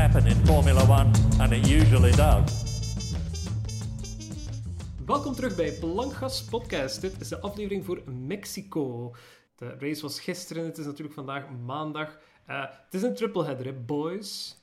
happen in Formula One, and it usually does. Welkom terug bij Blankgas Podcast. Dit is de aflevering voor Mexico. De race was gisteren, het is natuurlijk vandaag maandag. Uh, het is een tripleheader, hè, boys.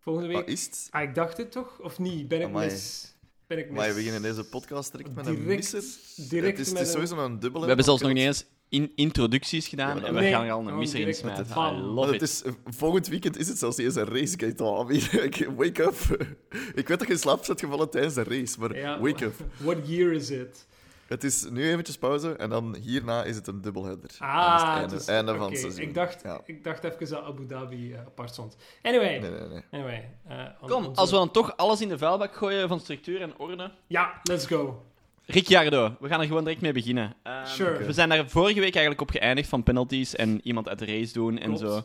Volgende week. Is het? Ah, ik dacht het toch? Of niet? Ben ik Amai. mis? Ben ik mis? Maar we beginnen deze podcast direct met een misser. direct het is, met het is een- sowieso een dubbele. We hebben zelfs nog niet eens in introducties gedaan Ja, en we nee, gaan er al een misser met. I love it. het is, volgend weekend is het zelfs niet eens een race. Wake up. Ik weet dat je in slaap zit gevallen tijdens de race, maar Ja, wake up. What year is it? Het is nu eventjes pauze en dan hierna is het een dubbelheader. Ah, het einde, is- einde van oké, het seizoen. Ik dacht, Ja. ik dacht even dat Abu Dhabi eh, apart stond. Anyway, Nee, nee, nee. anyway. eh, Kom, onze- als we dan toch alles in de vuilbak gooien van structuur en orde. Ja, let's go. Ricciardo, we gaan er gewoon direct mee beginnen. Ehm, Sure. We zijn daar vorige week eigenlijk op geëindigd van penalties en iemand uit de race doen en Klopt. zo.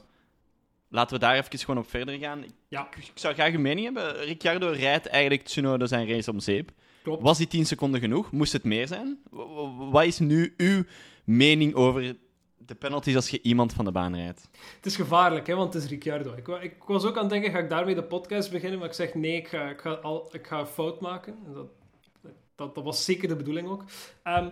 Laten we daar even gewoon op verder gaan. Ik, Ja, ik zou graag uw mening hebben. Ricciardo rijdt eigenlijk Tsunoda zijn race om zeep. klopt. Was die 10 seconden genoeg? Moest het meer zijn? Wat is nu uw mening over de penalties als je iemand van de baan rijdt? Het is gevaarlijk, hè, want het is Ricciardo. Ik, ik was ook aan het denken, ga ik daarmee de podcast beginnen? Maar ik zeg, nee, ik ga, ik ga, al, ik ga fout maken. En dat, dat, dat was zeker de bedoeling ook. Ehm,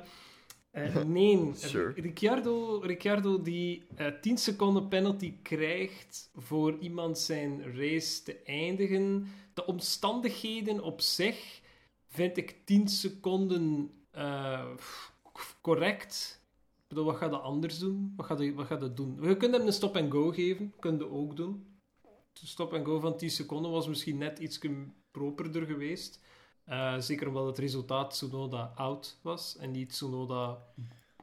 eh, nee, Sure. Ricciardo, Ricciardo die eh 10 seconden penalty krijgt voor iemand zijn race te eindigen. De omstandigheden op zich vind ik 10 seconden eh, correct. Ik bedoel, wat gaat dat anders doen? Wat gaat dat, wat gaat dat doen? We kunnen hem een stop-and-go geven. Kunnen ook doen. De stop-and-go van 10 seconden was misschien net iets properder geweest. Eh, zeker omdat het resultaat Tsunoda out was en niet Tsunoda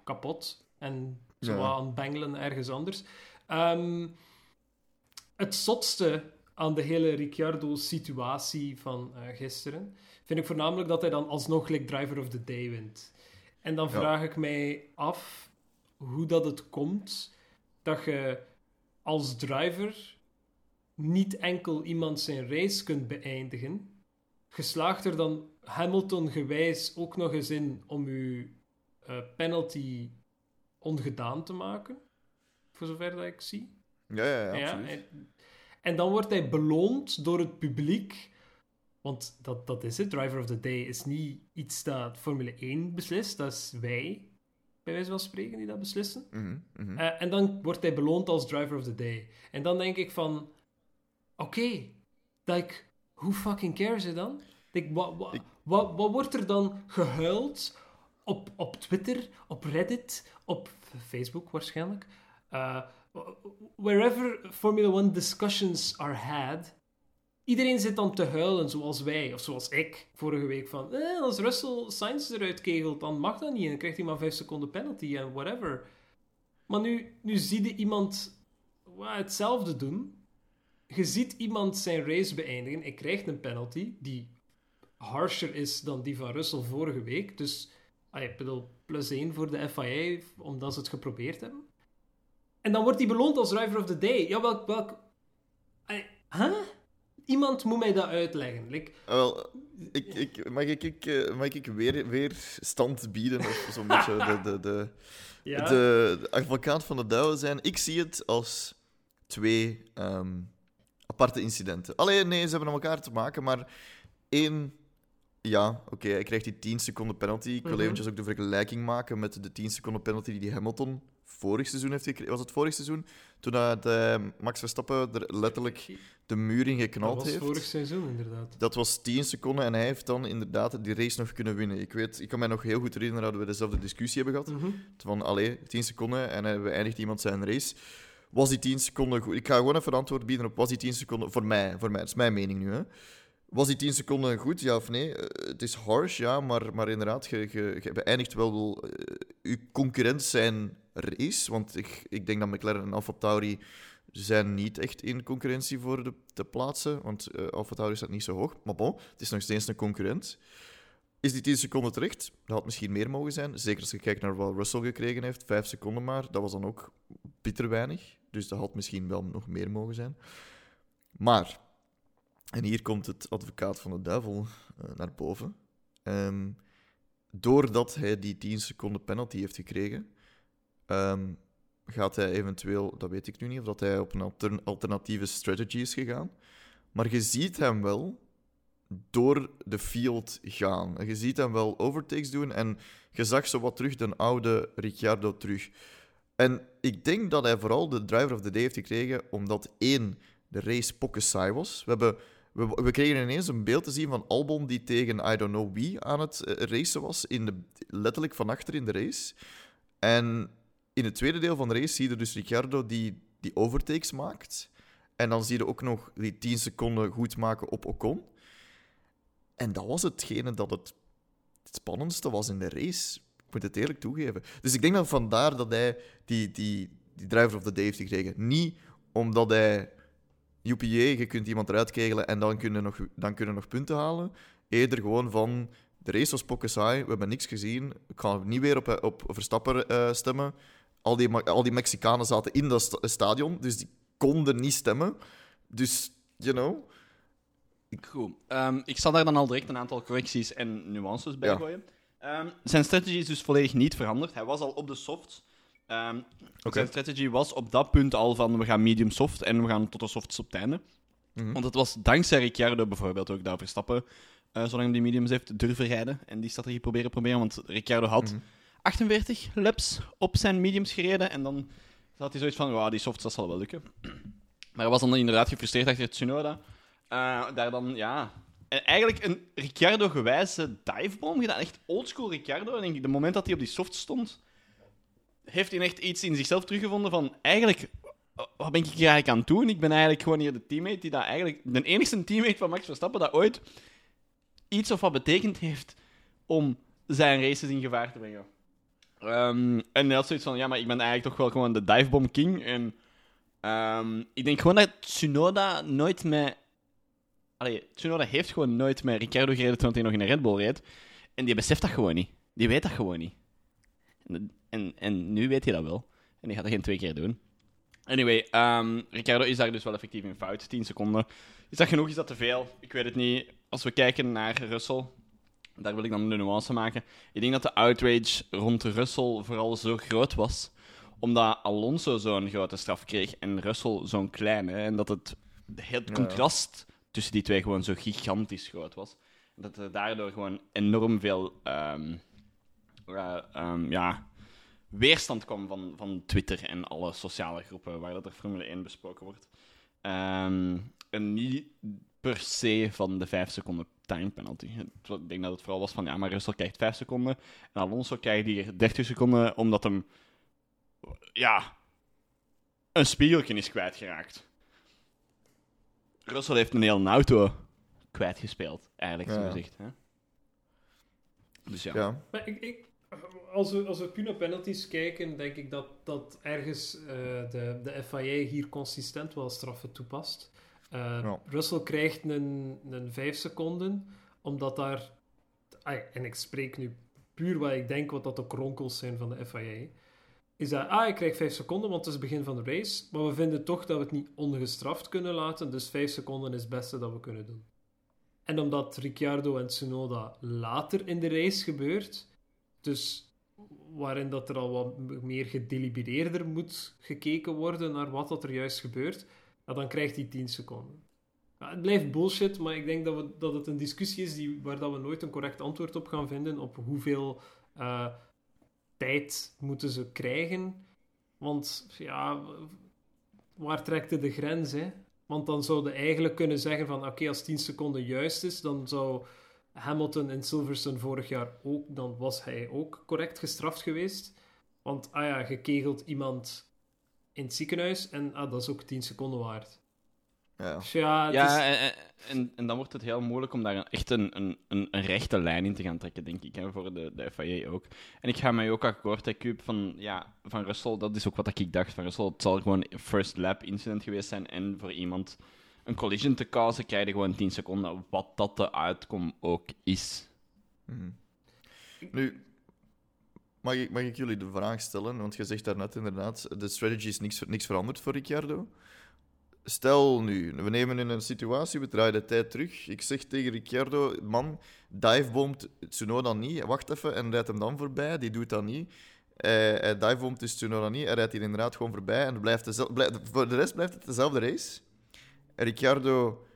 kapot. En zo Ja. aan het bengelen ergens anders. Ehm, het zotste aan de hele Ricciardo-situatie van eh, gisteren vind ik voornamelijk dat hij dan alsnog like driver of the day wint. En dan Ja. vraag ik mij af hoe dat het komt dat je als driver niet enkel iemand zijn race kunt beëindigen, geslaagd er dan Hamilton gewijs ook nog eens in om je eh, penalty ongedaan te maken, voor zover dat ik zie. Ja, ja, ja, Ja, absoluut. en, en dan wordt hij beloond door het publiek. Want dat, dat is het. Driver of the Day is niet iets dat Formule 1 beslist. Dat is wij, bij wijze van spreken, die dat beslissen. Mhm, mhm. Eh, en dan wordt hij beloond als Driver of the Day. En dan denk ik van... Oké, like, who fucking cares it dan? Like, wat, wat, Ik- wat, wat wordt er dan gehuild op, op Twitter, op Reddit, op Facebook waarschijnlijk? Eh, wherever Formula One discussions are had... Iedereen zit dan te huilen, zoals wij, of zoals ik, vorige week, van... Eh, als Russell Sainz eruit kegelt, dan mag dat niet. En dan krijgt hij maar 5 seconden penalty en whatever. Maar nu, nu zie je iemand hetzelfde doen. Je ziet iemand zijn race beëindigen. Hij krijgt een penalty die harsher is dan die van Russell vorige week. Dus ik bedoel, plus 1 voor de FIA, omdat ze het geprobeerd hebben. En dan wordt hij beloond als driver of the day. Ja, welk... welk huh? Iemand moet mij dat uitleggen. Like, Ah, wel, ik, ik, mag ik, ik, eh, mag ik weer, weer stand bieden? Of zo'n beetje de, de, de, ja, de, de advocaat van de duivel zijn? Ik zie het als twee ehm, aparte incidenten. Alleen, nee, ze hebben met elkaar te maken, maar één... Ja, oké, hij krijgt die 10 seconden penalty. Ik wil Mhm. eventjes ook de vergelijking maken met de 10 seconden penalty die Hamilton vorig seizoen heeft gekregen. Was het vorig seizoen? Toen dat, eh, Max Verstappen er letterlijk de muur in dat geknald was heeft. vorig seizoen, inderdaad. Dat was 10 seconden en hij heeft dan inderdaad die race nog kunnen winnen. Ik, weet, ik kan mij nog heel goed herinneren dat we dezelfde discussie hebben gehad. Mhm. Van, allee, 10 seconden en hij beëindigt iemand zijn race. Was die 10 seconden goed? Ik ga gewoon even antwoord bieden op was die 10 seconden... Voor mij, voor mij, dat is mijn mening nu, hè. Was die 10 seconden goed, ja of nee? Eh, het is harsh, ja, maar, maar inderdaad, je, je, je beëindigt wel eh, je concurrent zijn race. Want ik, ik denk dat McLaren en AlphaTauri zijn niet echt in concurrentie voor de, te plaatsen. Want eh AlphaTauri staat niet zo hoog. Maar bon, het is nog steeds een concurrent. Is die 10 seconden terecht? Dat had misschien meer mogen zijn. Zeker als je kijkt naar wat Russell gekregen heeft. 5 seconden maar. Dat was dan ook bitter weinig. Dus dat had misschien wel nog meer mogen zijn. Maar, en hier komt het advocaat van de duivel eh, naar boven. Ehm, doordat hij die 10 seconden penalty heeft gekregen, ehm, gaat hij eventueel, dat weet ik nu niet, of dat hij op een alter- alternatieve strategy is gegaan. Maar je ziet hem wel door de field gaan. Je ziet hem wel overtakes doen. En je zag zo wat terug de oude Ricciardo terug. En ik denk dat hij vooral de driver of the day heeft gekregen omdat één, de race pokken saai was. We, hebben, we, we kregen ineens een beeld te zien van Albon die tegen I don't know wie aan het eh, racen was, in de, letterlijk van achter in de race. En in het tweede deel van de race zie je dus Ricciardo die, die overtakes maakt. En dan zie je ook nog die 10 seconden goed maken op Ocon. En dat was hetgene dat het, het spannendste was in de race. Moet het eerlijk toegeven. Dus ik denk dat vandaar dat hij die, die, die driver of the day heeft gekregen. Niet omdat hij... UPA, je kunt iemand eruit kegelen en dan kunnen nog, dan kunnen nog punten halen. Eerder gewoon van... De race was pokken saai, we hebben niks gezien. Ik ga niet weer op, op Verstappen eh, stemmen. Al die, al die Mexicanen zaten in dat sta- stadion, dus die konden niet stemmen. Dus, you know... Goed. Ehm, ik zal daar dan al direct een aantal correcties en nuances bij Ja. gooien. Ehm, zijn strategy is dus volledig niet veranderd. Hij was al op de soft. Ehm, Zijn strategy was op dat punt al van we gaan medium soft en we gaan tot de softs op het einde. Mhm. Want het was dankzij Ricciardo bijvoorbeeld ook dat Verstappen, eh zolang hij die mediums heeft, durven rijden en die strategie proberen proberen. Want Ricciardo had Mhm. 48 laps op zijn mediums gereden en dan had hij zoiets van, "Wauw, die softs, dat zal wel lukken. Maar hij was dan inderdaad gefrustreerd achter Tsunoda. Eh, daar dan, ja... En eigenlijk een Ricciardo-gewijze divebomb gedaan. Echt oldschool Ricciardo. En denk ik, de moment dat hij op die soft stond, heeft hij echt iets in zichzelf teruggevonden van... Eigenlijk, wat ben ik hier eigenlijk aan het doen? Ik ben eigenlijk gewoon hier de teammate die dat eigenlijk... De enigste teammate van Max Verstappen dat ooit iets of wat betekend heeft om zijn races in gevaar te brengen. Ehm, en had zoiets van, ja, maar ik ben eigenlijk toch wel gewoon de divebomb king. En ehm, ik denk gewoon dat Tsunoda nooit met... Allee, Tsunoda heeft gewoon nooit met Ricciardo gereden toen hij nog in een Red Bull reed. En die beseft dat gewoon niet. Die weet dat gewoon niet. En, en, en nu weet hij dat wel. En die gaat dat geen twee keer doen. Anyway, ehm Ricciardo is daar dus wel effectief in fout. 10 seconden. Is dat genoeg? Is dat te veel? Ik weet het niet. Als we kijken naar Russell, daar wil ik dan de nuance maken. Ik denk dat de outrage rond Russell vooral zo groot was, omdat Alonso zo'n grote straf kreeg en Russell zo'n kleine. En dat het, het contrast tussen die twee gewoon zo gigantisch groot was. Dat er daardoor gewoon enorm veel ehm, eh, ehm, ja, weerstand kwam van, van Twitter en alle sociale groepen waar dat er Formule 1 besproken wordt. Ehm, en niet per se van de 5 seconden time penalty. Ik denk dat het vooral was van, ja, maar Russell krijgt 5 seconden en Alonso krijgt hier 30 seconden omdat hem, ja, een spiegeltje is kwijtgeraakt. Russell heeft een hele auto kwijtgespeeld, eigenlijk, zo gezegd. Hè? Dus ja. Ja. Maar ik, ik, als, we, als we puur naar penalties kijken, denk ik dat, dat ergens eh, de, de FIA hier consistent wel straffen toepast. Eh, Ja. Russell krijgt een, een 5 seconden, omdat daar... en ik spreek nu puur wat ik denk, wat dat de kronkels zijn van de FIA. Is dat, ah, ik krijg 5 seconden, want het is het begin van de race. Maar we vinden toch dat we het niet ongestraft kunnen laten, dus 5 seconden is het beste dat we kunnen doen. En omdat Ricciardo en Tsunoda later in de race gebeurt, dus waarin dat er al wat meer gedelibereerder moet gekeken worden naar wat dat er juist gebeurt, dan krijgt hij 10 seconden. Het blijft bullshit, maar ik denk dat, we, dat het een discussie is die, waar dat we nooit een correct antwoord op gaan vinden op hoeveel eh, tijd moeten ze krijgen. Want ja, waar trekt de grens, hè? Want dan zouden eigenlijk kunnen zeggen van oké, als 10 seconden juist is, dan zou Hamilton in Silverstone vorig jaar ook, dan was hij ook correct gestraft geweest. Want ah ja, gekegeld iemand in het ziekenhuis en ah, dat is ook 10 seconden waard. Ja. Dus ja, het Ja, is- en, en, en dan wordt het heel moeilijk om daar echt een, een, een, een rechte lijn in te gaan trekken, denk ik, hè, voor de, de FIA ook. En ik ga mij ook akkoord, hè, Cube, van, ja, van Russell, dat is ook wat ik dacht van Russell. Het zal gewoon een first lap incident geweest zijn en voor iemand een collision te causen, krijg je gewoon 10 seconden, wat dat de outcome ook is. Mhm. Nu, mag ik, mag ik jullie de vraag stellen? Want je zegt daarnet inderdaad, de strategy is niks, niks veranderd voor Ricciardo. Stel nu, we nemen in een situatie, we draaien de tijd terug. Ik zeg tegen Ricciardo, man, divebombt Tsunoda niet. Wacht even en rijdt hem dan voorbij. Die doet dat niet. Hij, hij divebombt dus Tsunoda niet. Hij rijdt hier inderdaad gewoon voorbij. En blijft dezel- blijft- voor de rest blijft het dezelfde race. Ricciardo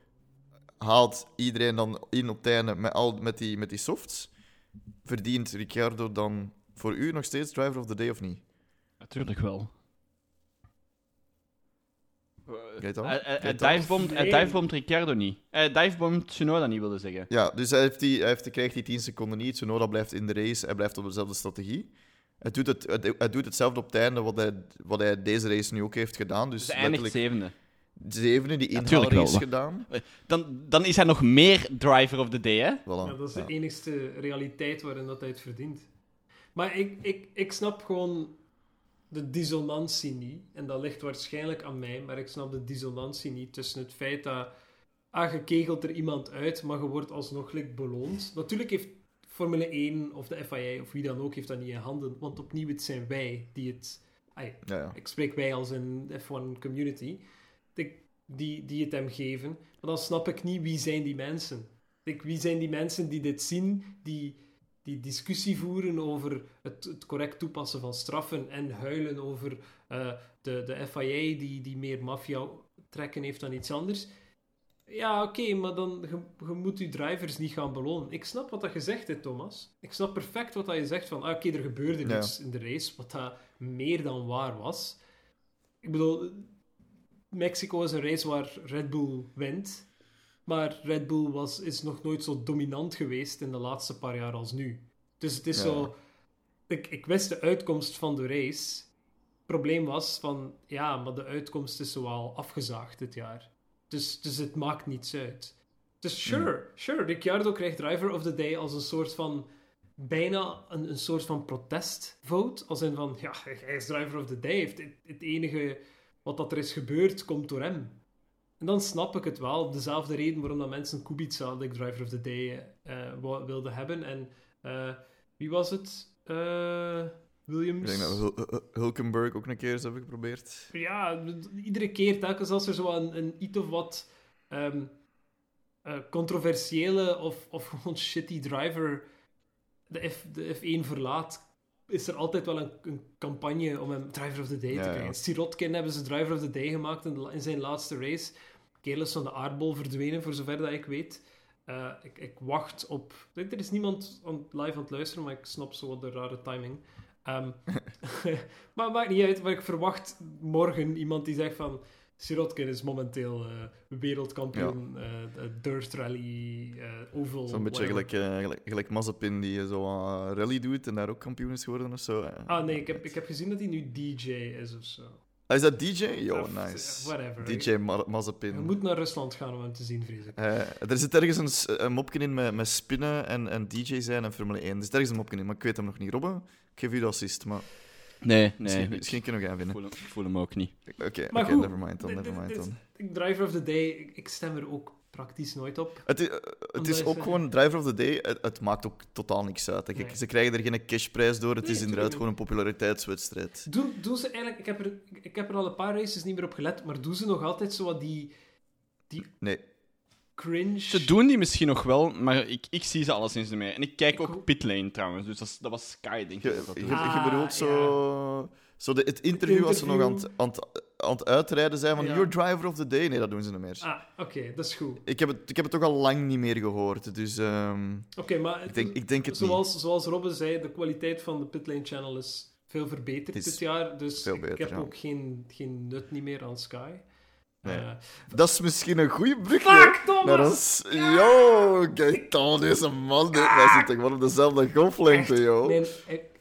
haalt iedereen dan in op het einde met, al, met, die, met die softs, verdient Ricciardo dan voor u nog steeds driver of the day of niet? Natuurlijk wel. Weet je? Hij- Ricciardo niet. Hij divebomt Tsunoda niet, wilde zeggen. Ja, dus hij, heeft die, hij, heeft, hij krijgt die 10 seconden niet. Tsunoda blijft in de race, hij blijft op dezelfde strategie. Hij doet, het, hij, hij doet hetzelfde op het einde wat hij, wat hij deze race nu ook heeft gedaan. Dus Dus hij eindigt zevende. zevende, die Ja, tuurlijk wel, inhaalrace maar- gedaan. Dan, dan is hij nog meer driver of the day, hè? Voilà. Ja, dat is de Ja. enigste realiteit waarin dat hij het verdient. Maar ik, ik, ik snap gewoon de dissonantie niet. En dat ligt waarschijnlijk aan mij, maar ik snap de dissonantie niet tussen het feit dat... Ah, je kegelt er iemand uit, maar je wordt alsnog like, beloond. Natuurlijk heeft Formule 1 of de FIA of wie dan ook heeft dat niet in handen. Want opnieuw, het zijn wij die het... Ai, Ja, ja. ik spreek wij als een F1 community, die, die, die het hem geven. Maar dan snap ik niet wie zijn die mensen. Ik, wie zijn die mensen die dit zien, die, die discussie voeren over het, het correct toepassen van straffen en huilen over eh, de, de FIA die, die meer maffia trekken heeft dan iets anders. Ja, oké, maar dan je, je moet je drivers niet gaan belonen. Ik snap wat dat je zegt, hè, Thomas. Ik snap perfect wat dat je zegt van, ah, oké, er gebeurde Ja. iets in de race, wat dat meer dan waar was. Ik bedoel, Mexico is een race waar Red Bull wint. Maar Red Bull was, is nog nooit zo dominant geweest in de laatste paar jaar als nu. Dus het is Ja. zo... Ik, ik wist de uitkomst van de race. Het probleem was van... Ja, maar de uitkomst is zoal afgezaagd dit jaar. Dus, dus het maakt niets uit. Dus sure, sure. Ricciardo krijgt Driver of the Day als een soort van... Bijna een, een soort van protestvote. Als in van, ja, hij is Driver of the Day. Het, het enige wat dat er is gebeurd, komt door hem. En dan snap ik het wel. Dezelfde reden waarom dat mensen Kubica, de Driver of the Day, wou- wilden hebben. En eh, wie was het? Eh, Williams? Ik denk dat Hul- Hul- Hulkenberg ook een keer eens hebben geprobeerd. Ja, iedere keer, telkens als er zo een, een iets of wat eh, controversiële of, of gewoon shitty driver de, F, de F1 verlaat, is er altijd wel een, een campagne om hem Driver of the Day Ja, te ja. krijgen. Sirotkin hebben ze Driver of the Day gemaakt in, de la- in zijn laatste race. Kerel is van de aardbol verdwenen, voor zover dat ik weet. Eh, ik, ik wacht op... Er is niemand live aan het luisteren, maar ik snap zo wat de rare timing. Ehm, maar het maakt niet uit, maar ik verwacht morgen iemand die zegt van... Sirotkin is momenteel eh, wereldkampioen, eh, de Dirt Rally, eh Oval... Zo'n beetje gelijk, eh, gelijk, gelijk Mazepin die zo aan rally doet en daar ook kampioen is geworden of zo. eh. Ah nee, ik heb, ik heb gezien dat hij nu DJ is of zo. Ah, is dat DJ? Yo, Of, nice. Whatever. DJ Ma Mazepin. Je moet naar Rusland gaan om hem te zien, vrees ik. Eh, er zit ergens een, een mopje in met, met spinnen en, en DJ zijn en Formule 1. Er zit ergens een mopje in, maar ik weet hem nog niet. Robben, ik geef u de assist, maar Nee, nee. misschien, kunnen we gaan vinden. voel hem, ik voel hem ook niet. Oké, oké, Maar goed, nevermind dan, nevermind dan. Driver of the Day, ik, ik stem er ook praktisch nooit op. Het is, eh, het is ook ze- gewoon driver of the day. Het, het maakt ook totaal niks uit. Kijk, Nee. Ze krijgen er geen cashprijs door. Het Nee, is inderdaad gewoon een populariteitswedstrijd. Doen, doen ze eigenlijk, ik heb, er, ik heb er al een paar races niet meer op gelet, maar doen ze nog altijd zo wat die, die Nee. cringe... Ze doen die misschien nog wel, maar ik, ik zie ze alleszins niet meer. En ik kijk Ik ook. Pitlane trouwens, dus dat, was Sky, denk ik. Je, dat je Ah, bedoelt zo... zo de, het interview als ze nog aan het, aan, het, aan het uitrijden zijn van Ja. Your driver of the day. Nee, dat doen ze niet meer. Ah, oké, dat is goed. Ik, heb het, ik heb het toch al lang niet meer gehoord. Dus ehm, Oké, maar ik, denk, ik denk het niet. zoals, zoals Robin zei, de kwaliteit van de Pitlane Channel is veel verbeterd is dit jaar, dus veel ik, beter, heb ja. ook geen, geen nut niet meer aan Sky. Nee. Eh, Dat is misschien een goede brug Fuck, Thomas! Yo, kijk dan, deze man. Dit, wij zitten gewoon op dezelfde golflengte, yo. mijn- ik-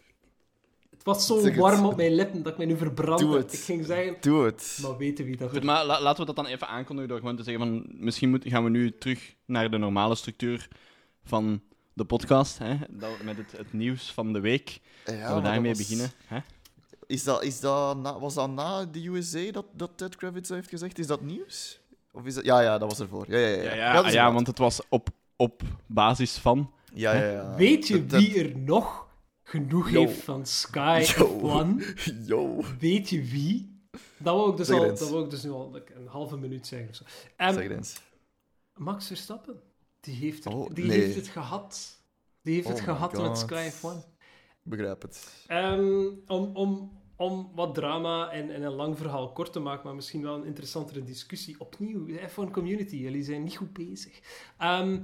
het was zo Zeg het. warm op mijn lippen dat ik mij nu verbrand Doe heb. het. Ik ging zeggen, Doe het. maar weten wie dat Goed, maar la- laten we dat dan even aankondigen door gewoon te zeggen van... Misschien moet, gaan we nu terug naar de normale structuur van de podcast, hè? Dat, met het, het nieuws van de week. Ja, we daarmee was- beginnen. Hè? Is dat, is dat na, was dat na de USA dat, dat Ted Kravitz heeft gezegd? Is dat nieuws? Of is dat... Ja, ja, dat was ervoor. Ja, ja, ja. Ja, ja. is want het was op, op basis van... Ja, ja, ja. Weet je Dat- dat- wie er nog genoeg Yo. heeft van Sky Yo. One? Yo. Weet je wie? Dat wou ik dus, al, dat wou ik dus nu al een halve minuut zeggen. Of zo. Ehm, Zeg het eens. Max Verstappen. Die heeft, er- Oh, die nee. heeft het gehad. Die heeft Oh het my gehad met. Sky F1. Ik begrijp het. Ehm, om, om om wat drama en, en een lang verhaal kort te maken, maar misschien wel een interessantere discussie. Opnieuw, de F1 community, jullie zijn niet goed bezig. Ehm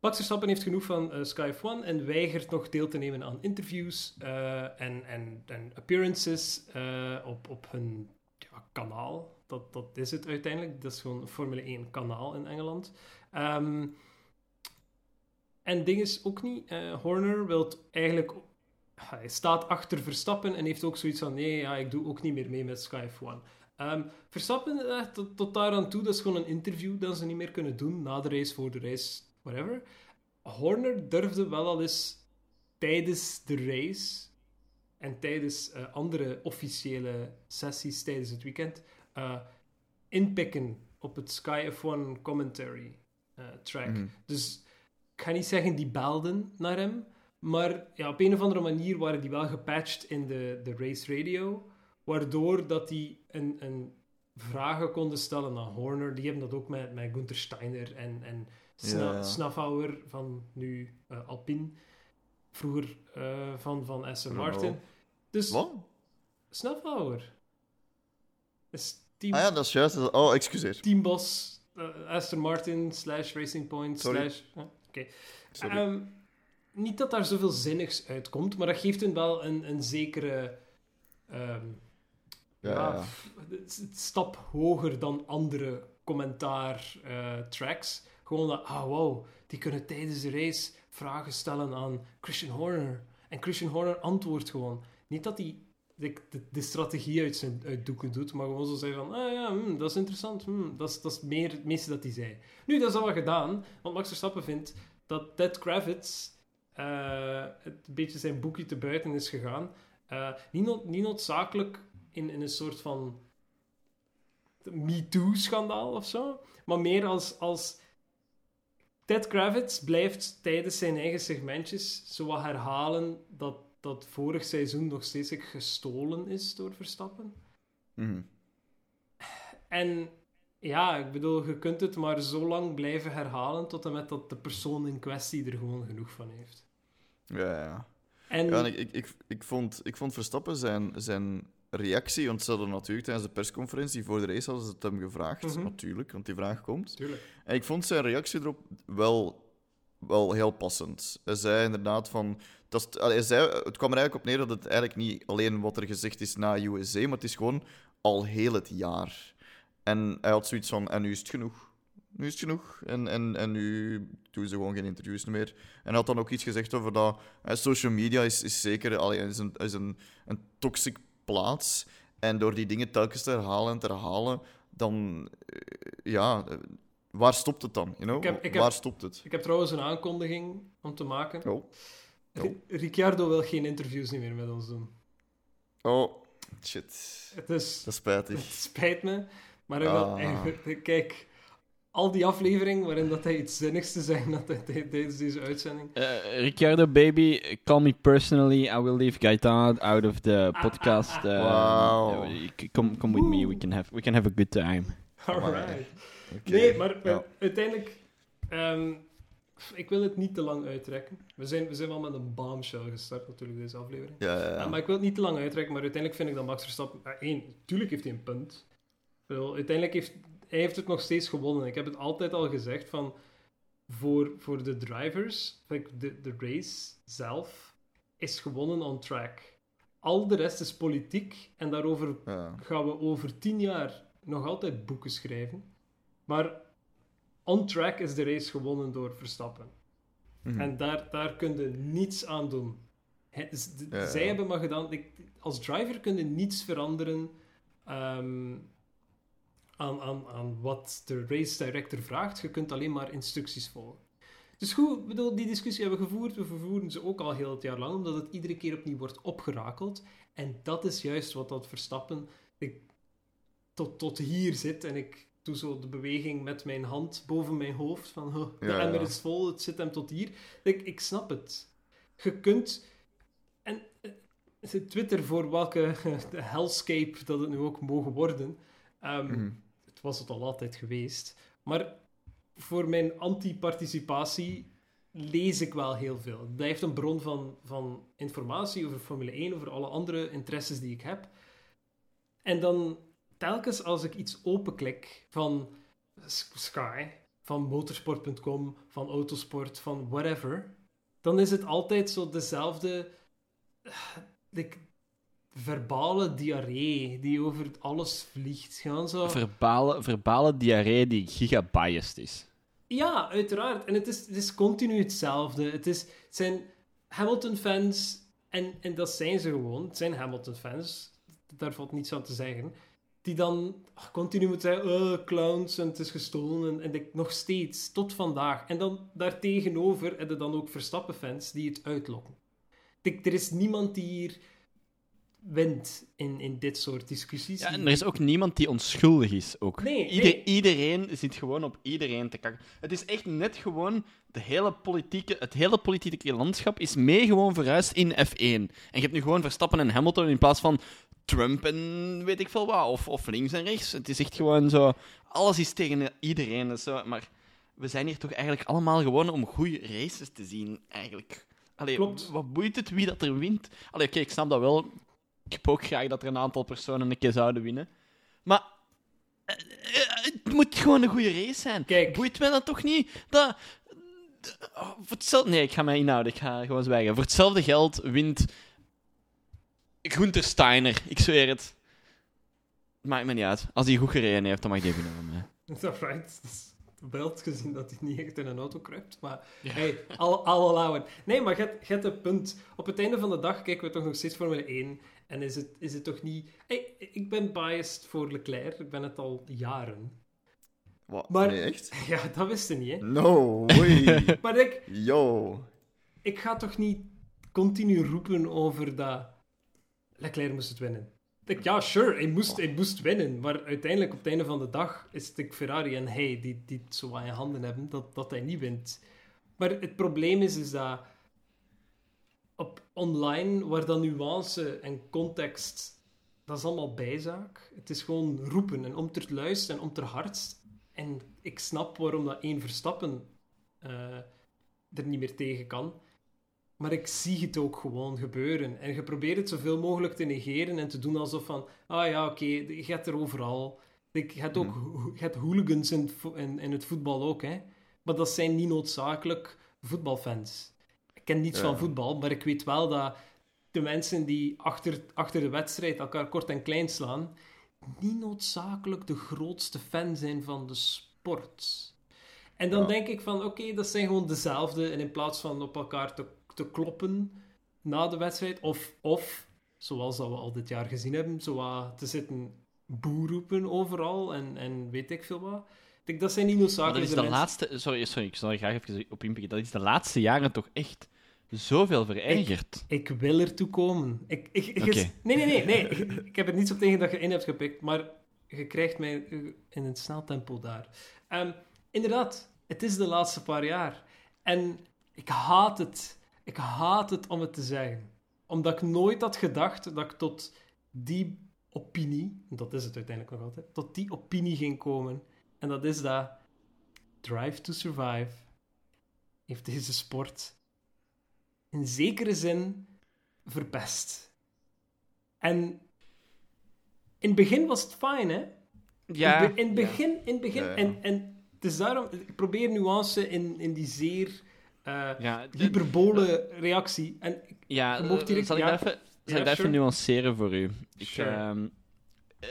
Max Verstappen heeft genoeg van eh, Sky F1 en weigert nog deel te nemen aan interviews eh, en, en, en appearances eh, op, op hun ja, kanaal. Dat, dat is het uiteindelijk. Dat is gewoon een Formule 1 kanaal in Engeland. Ehm, en ding is ook niet, Horner wil eigenlijk... Hij staat achter Verstappen en heeft ook zoiets van... Nee, ja, ik doe ook niet meer mee met Sky F1. Ehm, Verstappen, tot, tot daar aan toe, dat is gewoon een interview dat ze niet meer kunnen doen na de race, voor de race, whatever. Horner durfde wel al eens tijdens de race en tijdens eh, andere officiële sessies tijdens het weekend eh, inpikken op het Sky F1 commentary eh, track. Mhm. Dus ik ga niet zeggen die belden naar hem, maar ja, op een of andere manier waren die wel gepatcht in de, de race radio, waardoor dat die een, een vragen konden stellen aan Horner. Die hebben dat ook met, met Gunther Steiner en, en Sna Ja, van nu eh, Alpine, vroeger eh, van, van Aston Renault. Martin. Dus Wat? Is team, Ah ja, dat is juist. Oh, excuseer. teambos eh, Aston Martin slash Racing Point Sorry. slash... Oké. Ehm, niet dat daar zoveel zinnigs uitkomt, maar dat geeft hem wel een, een zekere... ehm, Ja, ja, stap hoger dan andere commentaar-tracks. Gewoon dat, ah wow, die kunnen tijdens de race vragen stellen aan Christian Horner. En Christian Horner antwoordt gewoon. Niet dat hij de, de, strategie uit zijn uit doeken doet, maar gewoon zo zeggen van, ah ja, hm, dat is interessant, hm, dat, is, dat is meer het meeste dat hij zei. Nu, dat is al wat gedaan, want Max Verstappen vindt dat Ted Kravitz eh, het een beetje zijn boekje te buiten is gegaan. Eh, niet, niet noodzakelijk in, in een soort van MeToo-schandaal of zo, maar meer als, als Ted Kravitz blijft tijdens zijn eigen segmentjes zo wat herhalen dat, dat vorig seizoen nog steeds gestolen is door Verstappen. Mhm. En ja, ik bedoel, je kunt het maar zo lang blijven herhalen tot en met dat de persoon in kwestie er gewoon genoeg van heeft. Ja, ja. En, Ja, en ik, ik, ik, ik, vond, ik vond Verstappen zijn, zijn reactie, want ze hadden natuurlijk tijdens de persconferentie voor de race hadden ze het hem gevraagd, Mhm. natuurlijk, want die vraag komt. Tuurlijk. En ik vond zijn reactie erop wel, wel heel passend. Hij zei inderdaad van... Dat hij zei, het kwam er eigenlijk op neer dat het eigenlijk niet alleen wat er gezegd is na USA, maar het is gewoon al heel het jaar. En hij had zoiets van, en nu is het genoeg. Nu is het genoeg. En, en, en nu doen ze gewoon geen interviews meer. En hij had dan ook iets gezegd over dat eh, social media is, is zeker allee, is een, is een, een toxic plaats. En door die dingen telkens te herhalen en te herhalen, dan... eh, ja, eh, waar stopt het dan? You know? Ik heb- ik heb- waar stopt het? Ik heb trouwens een aankondiging om te maken. Oh. Ri- Ricciardo wil geen interviews meer met ons doen. Oh, shit. Het is... Dat is spijtig. Het spijt me, maar hij wil, Ah. hij wil- kijk, al die afleveringen waarin dat hij iets zinnigs te zeggen had tij- tij- tijdens deze uitzending. Eh, Ricciardo, baby, call me personally. I will leave Gaetan out of the podcast. Uh, Wow. uh, come, come with me. We can have we can have a good time. Alright. Oké. Nee, maar Ja. uiteindelijk, ehm, ik wil het niet te lang uitrekken. We zijn, we zijn wel met een bombshell gestart natuurlijk, deze aflevering. Ja, ja, Ja, ja. maar ik wil het niet te lang uitrekken, maar uiteindelijk vind ik dat Max Verstappen... eh, één, tuurlijk heeft hij een punt. Uiteindelijk heeft hij heeft het nog steeds gewonnen. Ik heb het altijd al gezegd van... Voor, voor de drivers, de, de race zelf, is gewonnen on track. Al de rest is politiek en daarover Ja. gaan we over tien jaar nog altijd boeken schrijven. Maar on track is de race gewonnen door Verstappen. Mhm. En daar, daar kun je niets aan doen. Ja, ja. Zij hebben maar gedaan... ik- als driver kun je niets veranderen ehm, aan, aan, aan wat de race director vraagt. Je kunt alleen maar instructies volgen. Dus goed, bedoel, die discussie hebben we gevoerd. We vervoeren ze ook al heel het jaar lang, omdat het iedere keer opnieuw wordt opgerakeld. En dat is juist wat dat Verstappen ik, tot, tot hier zit. En ik doe zo de beweging met mijn hand boven mijn hoofd. Van, de Ja, emmer is vol, het zit hem tot hier. Ik, ik snap het. Je kunt... En eh, Twitter, voor welke de hellscape dat het nu ook mogen worden... Mhm. Het was het al altijd geweest. Maar voor mijn anti-participatie lees ik wel heel veel. Dat blijft een bron van, van informatie over Formule 1, over alle andere interesses die ik heb. En dan telkens als ik iets openklik van Sky, van motorsport.com, van autosport, van whatever, dan is het altijd zo dezelfde eh, like, verbale diarree die over alles vliegt. Gewoon zo... Verbale, verbale diarree die gigabiased is. Ja, uiteraard. En het is, het is continu hetzelfde. Het, is, het zijn Hamilton-fans, en, en dat zijn ze gewoon. Het zijn Hamilton-fans, daar valt niets aan te zeggen. Die dan ach, continu moeten zeggen: oh, clowns en het is gestolen. En, en nog steeds, tot vandaag. En dan daartegenover hebben dan ook Verstappen-fans die het uitlokken. Er is niemand die hier wint in, in dit soort discussies. Ja, en er is ook niemand die onschuldig is. Ook. Nee, Ieder- nee. Iedereen zit gewoon op iedereen te kakken. Het is echt net gewoon... De hele politieke, het hele politieke landschap is mee gewoon verhuisd in F1. En je hebt nu gewoon Verstappen en Hamilton in plaats van Trump en weet ik veel wat. Of, of links en rechts. Het is echt gewoon zo... Alles is tegen iedereen. en Zo. Maar we zijn hier toch eigenlijk allemaal gewoon om goede races te zien, eigenlijk. Allee, Klopt. wat boeit het wie dat er wint? Allee, oké, ik snap dat wel. Ik heb ook graag dat er een aantal personen een keer zouden winnen. Maar eh, eh, het moet gewoon een goede race zijn. Kijk. Boeit mij dat toch niet? Dat, oh, voor hetzelfde... Nee, ik ga mij inhouden. Ik ga gewoon zwijgen. Voor hetzelfde geld wint Gunther Steiner. Ik zweer het. Maakt me niet uit. Als hij goed gereden heeft, dan mag hij winnen van mij. Alright. Beeld gezien dat hij niet echt in een auto kruipt. Maar hey, al, al. Nee, maar je hebt een punt. Op het einde van de dag kijken we toch nog steeds Formule 1. En is het, is het toch niet... Hey, ik ben biased voor Leclerc. Ik ben het al jaren. Wat? Maar- Nee, echt? Ja, dat wist je niet, hè. No way. Maar ik, Yo. ik ga toch niet continu roepen over dat Leclerc moest het winnen. Ik, ja, sure, hij moest, hij moest winnen. Maar uiteindelijk, op het einde van de dag, is het ik Ferrari en hij die, die het zo aan je handen hebben, dat, dat hij niet wint. Maar het probleem is, is dat online, waar dan nuance en context, dat is allemaal bijzaak. Het is gewoon roepen en om ter luist en om ter hardst. En ik snap waarom dat één Verstappen eh, er niet meer tegen kan. Maar ik zie het ook gewoon gebeuren. En je probeert het zoveel mogelijk te negeren en te doen alsof van... Ah ja, oké, je hebt er overal. Ik, je hebt ook ho- je hebt hooligans in, in, in het voetbal ook, hè. Maar dat zijn niet noodzakelijk voetbalfans. Ik ken niets Ja. van voetbal, maar ik weet wel dat de mensen die achter, achter de wedstrijd elkaar kort en klein slaan, niet noodzakelijk de grootste fan zijn van de sport. En dan Ja. denk ik van, oké, dat zijn gewoon dezelfde. En in plaats van op elkaar te, te kloppen na de wedstrijd, of, of, zoals dat we al dit jaar gezien hebben, zo te zitten boer roepen overal en, en weet ik veel wat. Ik denk, dat zijn niet Maar dat noodzakelijk is de de mensen- laatste... Sorry, sorry, ik zal er graag even op inpikken. Dat is de laatste jaren toch echt zoveel verergerd. Ik wil ertoe komen. Ik, ik, ik- Oké. Nee, nee, nee. nee. Ik, ik heb er niets op tegen dat je in hebt gepikt, maar je krijgt mij in een snel tempo daar. Ehm, inderdaad, het is de laatste paar jaar. En ik haat het. Ik haat het om het te zeggen. Omdat ik nooit had gedacht dat ik tot die opinie, dat is het uiteindelijk nog altijd, tot die opinie ging komen. En dat is dat Drive to Survive heeft deze sport in zekere zin verpest. En in het begin was het fijn, hè? Ja. In, het be- in het begin, in het begin Ja, ja. En, en het is daarom, ik probeer nuance in, in die zeer eh Ja, de- hyperbole reactie. En Ja, Je mocht direct- zal ik ja. dat even, zal ik even sure. nuanceren voor u? Ik, Sure. ehm, eh,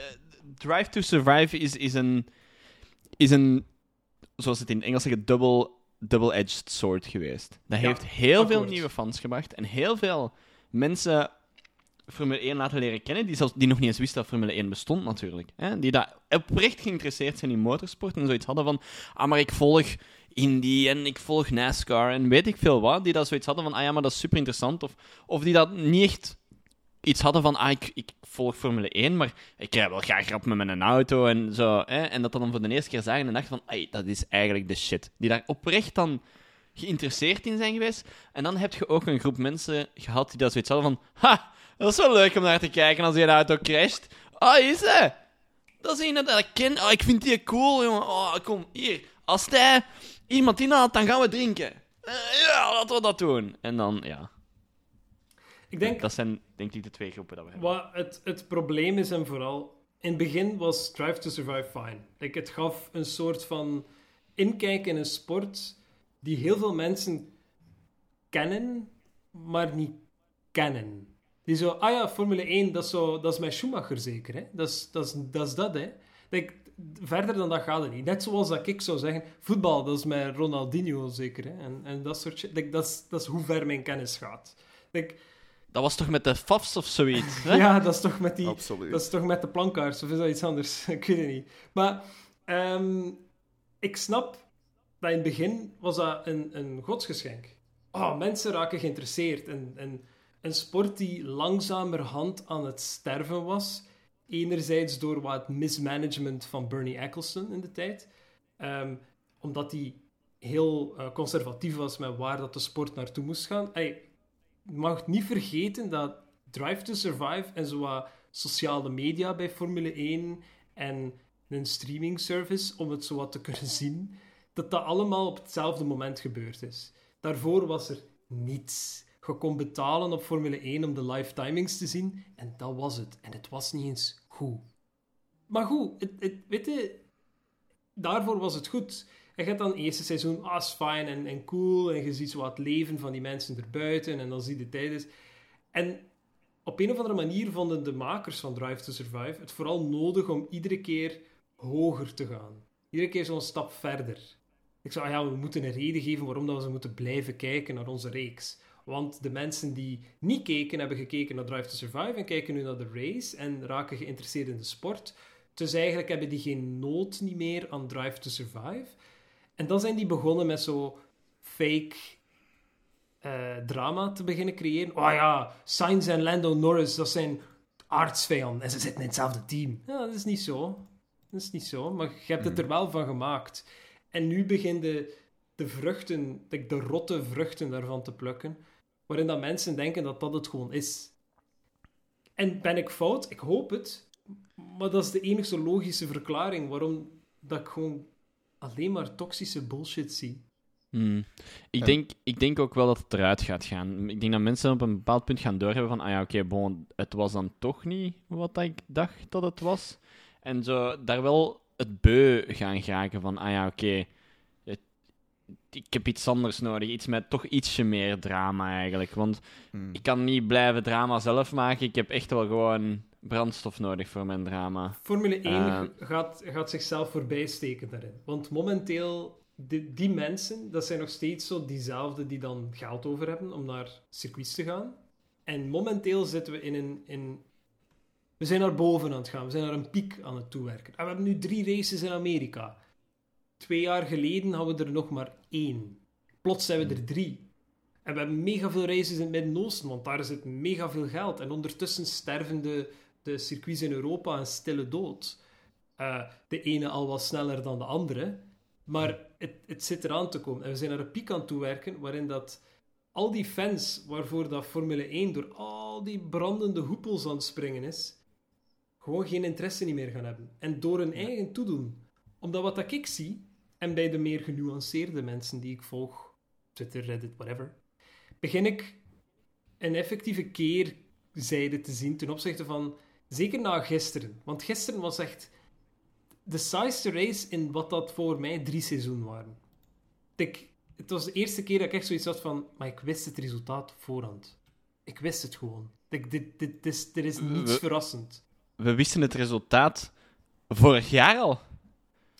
Drive to Survive is, is, een, is een, zoals het in het Engels zeggen, double, double-edged sword geweest. Dat Ja, heeft heel veel nieuwe fans gebracht en heel veel mensen Formule 1 laten leren kennen, die, zelfs, die nog niet eens wisten dat Formule 1 bestond natuurlijk. Hè? Die daar oprecht geïnteresseerd zijn in motorsport en zoiets hadden van, ah, maar ik volg Indy en ik volg NASCAR en weet ik veel wat, die dat zoiets hadden van, ah ja, maar dat is super interessant. Of, of die dat niet echt iets hadden van, ah, ik, volg Formule 1, maar ik rij wel graag rap met mijn auto en zo. Hè? En dat dan voor de eerste keer zagen en dachten van, ay, dat is eigenlijk de shit. Die daar oprecht dan geïnteresseerd in zijn geweest. En dan heb je ook een groep mensen gehad die dat zoiets hadden van, ha, dat is wel leuk om naar te kijken als je een auto crasht. Ah, is hij? Dat is iemand dat ik ken. Oh, ik vind die cool, jongen. Oh, kom, hier. Als hij iemand inhaalt, dan gaan we drinken. eh, ja, laten we dat doen. En dan, ja. Ik denk, Dat zijn, denk ik, de twee groepen dat we hebben. wat het, het probleem is, en vooral... In het begin was Drive to Survive fine. Like, het gaf een soort van inkijk in een sport die heel veel mensen kennen, maar niet kennen. Die zo, ah ja, Formule 1, dat is, zo, dat is met Schumacher zeker, hè? Dat is dat, is, dat, is dat hè? Like, verder dan dat gaat het niet. Net zoals dat ik zou zeggen, voetbal, dat is met Ronaldinho zeker, hè? En, en dat soort shit. Like, dat, is, dat is hoe ver mijn kennis gaat. Like, Dat was toch met de FAFs of zoiets? Hè? ja, dat is toch met die... Absoluut. Dat is toch met de plankaars, of is dat iets anders? ik weet het niet. Maar ehm, ik snap dat in het begin was dat een, een godsgeschenk. Oh, mensen raken geïnteresseerd. En, en een sport die langzamerhand aan het sterven was. Enerzijds door wat mismanagement van Bernie Eccleston in de tijd. Ehm, omdat hij heel eh, conservatief was met waar dat de sport naartoe moest gaan. Mag niet vergeten dat Drive to Survive en zo sociale media bij Formule 1 en een streaming service om het zo wat te kunnen zien, dat dat allemaal op hetzelfde moment gebeurd is. Daarvoor was er niets. Je kon betalen op Formule 1 om de live timings te zien en dat was het. En het was niet eens goed. Maar goed, het, het, weet je, daarvoor was het goed. En je hebt dan het eerste seizoen, ah, is fijn en, en cool. En je ziet zo wat leven van die mensen erbuiten. En dan zie je de tijdens. En op een of andere manier vonden de makers van Drive to Survive het vooral nodig om iedere keer hoger te gaan. Iedere keer zo'n stap verder. Ik zei, ah ja, we moeten een reden geven waarom dat we moeten blijven kijken naar onze reeks. Want de mensen die niet keken, hebben gekeken naar Drive to Survive en kijken nu naar de race en raken geïnteresseerd in de sport. Dus eigenlijk hebben die geen nood niet meer aan Drive to Survive. En dan zijn die begonnen met zo fake eh, drama te beginnen creëren. Oh ja, Sainz en Lando Norris, dat zijn aardsvijanden en ze zitten in hetzelfde team. Ja, dat is niet zo. Dat is niet zo, maar je hebt het er wel van gemaakt. En nu begin de, de vruchten, de, de rotte vruchten daarvan te plukken, waarin dat mensen denken dat dat het gewoon is. En ben ik fout? Ik hoop het. Maar dat is de enige logische verklaring waarom dat ik gewoon alleen maar toxische bullshit zie. Hmm. Ik, En- denk, ik denk ook wel dat het eruit gaat gaan. Ik denk dat mensen op een bepaald punt gaan doorhebben van, ah ja, oké, bon, het was dan toch niet wat ik dacht dat het was. En zo daar wel het beu gaan geraken van, ah ja, oké, het- ik heb iets anders nodig. Iets met toch ietsje meer drama eigenlijk. Want Hmm. ik kan niet blijven drama zelf maken. Ik heb echt wel gewoon brandstof nodig voor mijn drama. Formule 1 Eh. gaat, gaat zichzelf voorbij steken daarin. Want momenteel, die, die mensen, dat zijn nog steeds zo diezelfde die dan geld over hebben om naar circuits te gaan. En momenteel zitten we in een... In, we zijn naar boven aan het gaan. We zijn naar een piek aan het toewerken. En we hebben nu drie races in Amerika. Twee jaar geleden hadden we er nog maar één. Plots zijn we er drie. En we hebben mega veel races in het Midden-Oosten, want daar zit mega veel geld. En ondertussen sterven de, de circuits in Europa een stille dood. Eh, de ene al wat sneller dan de andere. Maar het, het zit eraan te komen. En we zijn naar een piek aan het toewerken waarin dat al die fans waarvoor dat Formule 1 door al die brandende hoepels aan het springen is, gewoon geen interesse niet meer gaan hebben. En door hun eigen toedoen. Omdat wat dat ik zie, en bij de meer genuanceerde mensen die ik volg, Twitter, Reddit, whatever, begin ik een effectieve keerzijde te zien ten opzichte van, zeker na gisteren. Want gisteren was echt de saaiste race in wat dat voor mij drie seizoenen waren. Ik, het was de eerste keer dat ik echt zoiets had van, maar ik wist het resultaat voorhand. Ik wist het gewoon. Ik, dit, dit, dit is, er is niets We- verrassend. We wisten het resultaat vorig jaar al.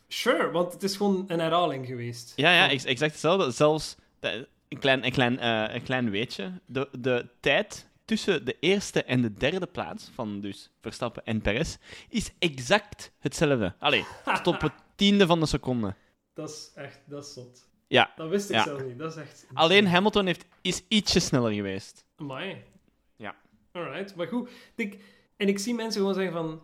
Sure, want het is gewoon een herhaling geweest. Ja, ja, exact hetzelfde. Zelfs een klein, een klein, eh, een klein weetje. De, de tijd tussen de eerste en de derde plaats van dus Verstappen en Perez is exact hetzelfde. Allee, tot op het tiende van de seconde. Dat is echt, dat is zot. Ja, Dat wist ik Ja. zelf niet. Dat is echt... alleen Hamilton heeft, is ietsje sneller geweest. Amai. Ja. Alright, maar goed. Ik, en ik zie mensen gewoon zeggen van...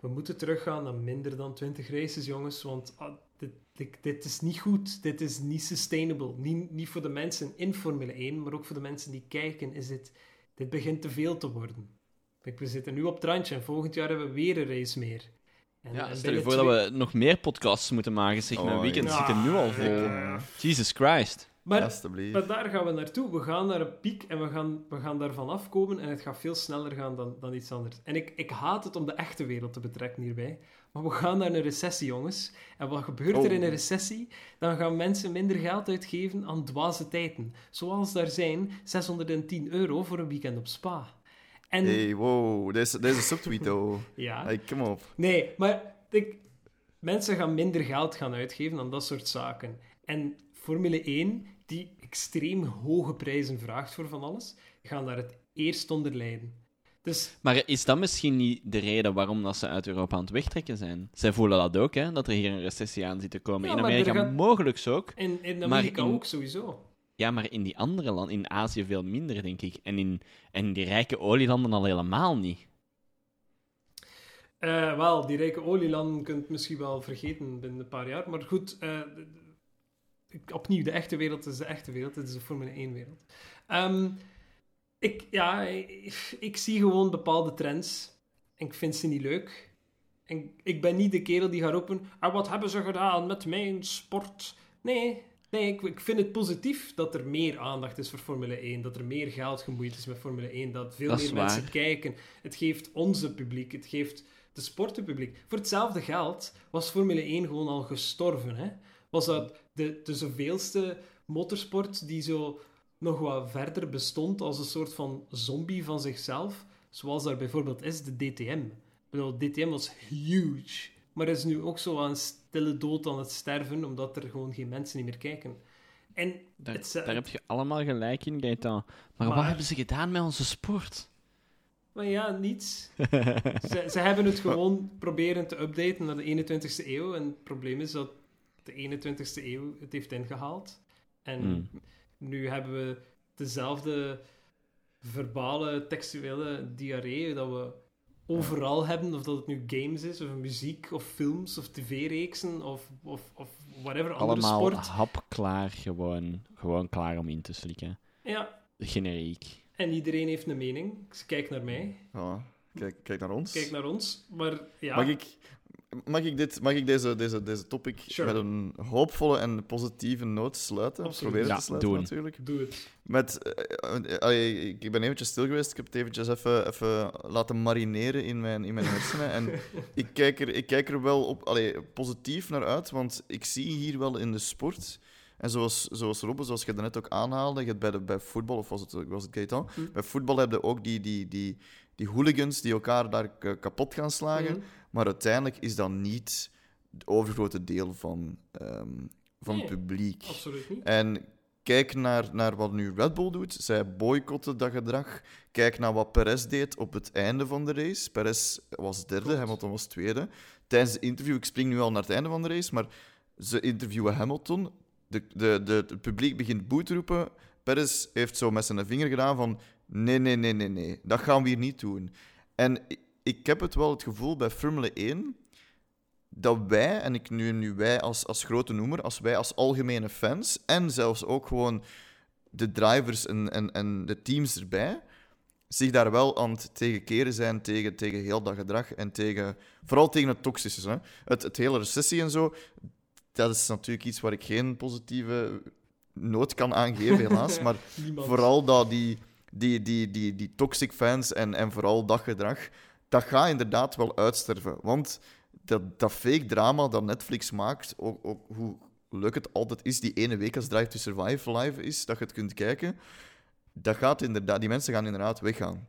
We moeten teruggaan naar minder dan 20 races, jongens. Want ah, dit, dit, dit is niet goed. Dit is niet sustainable. Niet, niet voor de mensen in Formule 1, maar ook voor de mensen die kijken. Is dit, dit begint te veel te worden. Kijk, we zitten nu op het randje en volgend jaar hebben we weer een race meer. En, Ja, en stel je voor twee- dat we nog meer podcasts moeten maken. Zeg, mijn Oh, weekend ja. zit er nu al vol. Ja. Jesus Christ. Maar, maar daar gaan we naartoe. We gaan naar een piek en we gaan, we gaan daarvan afkomen en het gaat veel sneller gaan dan, dan iets anders. En ik, ik haat het om de echte wereld te betrekken hierbij. Maar we gaan naar een recessie, jongens. En wat gebeurt er Oh. in een recessie? Dan gaan mensen minder geld uitgeven aan dwaze tijden. Zoals daar zijn 610 euro voor een weekend op Spa. En Hey, wow, deze, deze subtweet, oh. ja, Hey, kom op. Nee, maar ik, mensen gaan minder geld gaan uitgeven aan dat soort zaken. En Formule 1, die extreem hoge prijzen vraagt voor van alles, gaan daar het eerst onder lijden. Dus Maar is dat misschien niet de reden waarom dat ze uit Europa aan het wegtrekken zijn? Zij voelen dat ook, hè? Dat er hier een recessie aan zit te komen. Ja, in er Amerika mogelijk ook. in, in Amerika in- ook sowieso. Ja, maar in die andere landen, in Azië veel minder, denk ik. En in, en die rijke olielanden al helemaal niet. Eh, wel, die rijke olielanden kunt misschien wel vergeten binnen een paar jaar. Maar goed, eh, opnieuw, de echte wereld is de echte wereld. Dit is de Formule 1-wereld. Ehm, ik, ja, ik, ik zie gewoon bepaalde trends. En ik vind ze niet leuk. En ik ben niet de kerel die gaat roepen... En wat hebben ze gedaan met mijn sport? Nee, nee ik, ik vind het positief dat er meer aandacht is voor Formule 1. Dat er meer geld gemoeid is met Formule 1. Dat veel Dat meer mensen kijken. Het geeft onze publiek, het geeft de sportenpubliek. Voor hetzelfde geld was Formule 1 gewoon al gestorven. Hè? Was dat de, de zoveelste motorsport die zo nog wat verder bestond als een soort van zombie van zichzelf? Zoals daar bijvoorbeeld is de DTM. Ik bedoel, DTM was huge. Maar is nu ook zo aan stille dood aan het sterven, omdat er gewoon geen mensen meer kijken. En Daar, het, daar heb je allemaal gelijk in, Gaëtan. Maar, wat Maar- hebben ze gedaan met onze sport? Maar ja, niets. ze, ze hebben het gewoon proberen te updaten naar de 21ste eeuw. En het probleem is dat de 21ste eeuw het heeft ingehaald. En Hmm. nu hebben we dezelfde verbale, textuele diarree dat we overal hebben. Of dat het nu games is, of muziek, of films, of tv-reeksen, of, of, of whatever, andere Allemaal sport. hapklaar, gewoon, gewoon klaar om in te slikken. Ja, Generiek. en iedereen heeft een mening. Kijk naar mij, Ja, kijk, kijk naar ons. kijk naar ons. Maar ja... Mag ik, mag ik, dit, mag ik deze, deze, deze topic Sure. met een hoopvolle en positieve noot sluiten? Absoluut. Proberen Ja, te sluiten, doen. natuurlijk. Doe het. Met, eh, eh, ik ben eventjes stil geweest. Ik heb het eventjes even, even laten marineren in mijn, in mijn hersenen. En ik kijk er, ik kijk er wel op, allee, positief naar uit, want ik zie hier wel in de sport... En zoals, zoals Robbe, zoals je net ook aanhaalde, je hebt bij, de, bij voetbal, of was het, was het Gaëtan? Hm. Bij voetbal heb je ook die, die, die, die hooligans die elkaar daar kapot gaan slagen. Mhm. Maar uiteindelijk is dat niet het overgrote deel van, ehm, van het publiek. Absoluut niet. En kijk naar, naar wat nu Red Bull doet. Zij boycotten dat gedrag. Kijk naar wat Perez deed op het einde van de race. Perez was derde, Klopt. Hamilton was tweede. Tijdens het interview, ik spring nu al naar het einde van de race, maar ze interviewen Hamilton. De, de, de, het publiek begint boe te roepen. Perez heeft zo met zijn vinger gedaan van... Nee, nee, nee, nee, nee. Dat gaan we hier niet doen. En ik, heb het wel het gevoel bij Formule 1 dat wij, en ik nu, nu wij als, als grote noemer, als wij als algemene fans en zelfs ook gewoon de drivers en, en, en de teams erbij, zich daar wel aan het tegenkeren zijn tegen, tegen heel dat gedrag en tegen, vooral tegen het toxische. Hè. Het, het hele recessie en zo, dat is natuurlijk iets waar ik geen positieve noot kan aangeven, helaas. Maar vooral dat die, die, die, die, die toxic fans en, en vooral dat gedrag, dat gaat inderdaad wel uitsterven. Want dat, dat fake drama dat Netflix maakt, ook, ook hoe leuk het altijd is, die ene week als Drive to Survive live is, dat je het kunt kijken, dat gaat inderdaad, die mensen gaan inderdaad weggaan.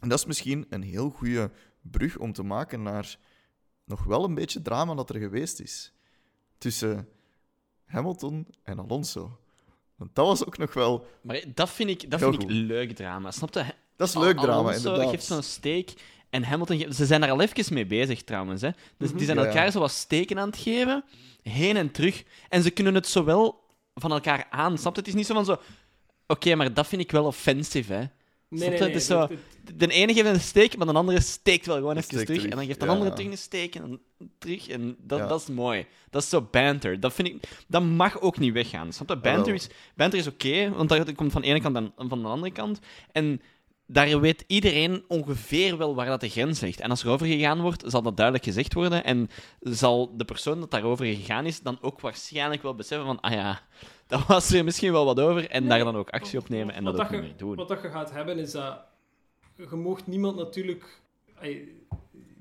En dat is misschien een heel goede brug om te maken naar nog wel een beetje drama dat er geweest is tussen Hamilton en Alonso. Want dat was ook nog wel... Maar dat vind ik, dat vind ik leuk drama. Snap je? Dat is leuk drama, Alonso inderdaad. geeft zo'n steek en Hamilton... Ze zijn daar al even mee bezig, trouwens. Hè. Dus die zijn Mhm. Ja, ja. elkaar zo wat steken aan het geven, heen en terug. En ze kunnen het zowel van elkaar aan. Snap je? Het is niet zo van zo... Oké, maar dat vind ik wel offensief, hè. Nee, nee, nee. Het is zo- De ene geeft een steek, maar de andere steekt wel gewoon even terug. terug, En dan geeft de ja. andere terug een steek en dan terug. En dat, Ja. dat is mooi. Dat is zo banter. Dat, vind ik, dat mag ook niet weggaan. Snap je? Banter is, banter is oké, want dat komt van de ene kant en van de andere kant. En daar weet iedereen ongeveer wel waar dat de grens ligt. En als er over gegaan wordt, zal dat duidelijk gezegd worden. En zal de persoon dat daarover gegaan is dan ook waarschijnlijk wel beseffen van, ah ja, dan was er misschien wel wat over. En daar dan ook actie op nemen en dat ook niet meer doen. Wat dat je gaat hebben is dat je moogt niemand natuurlijk.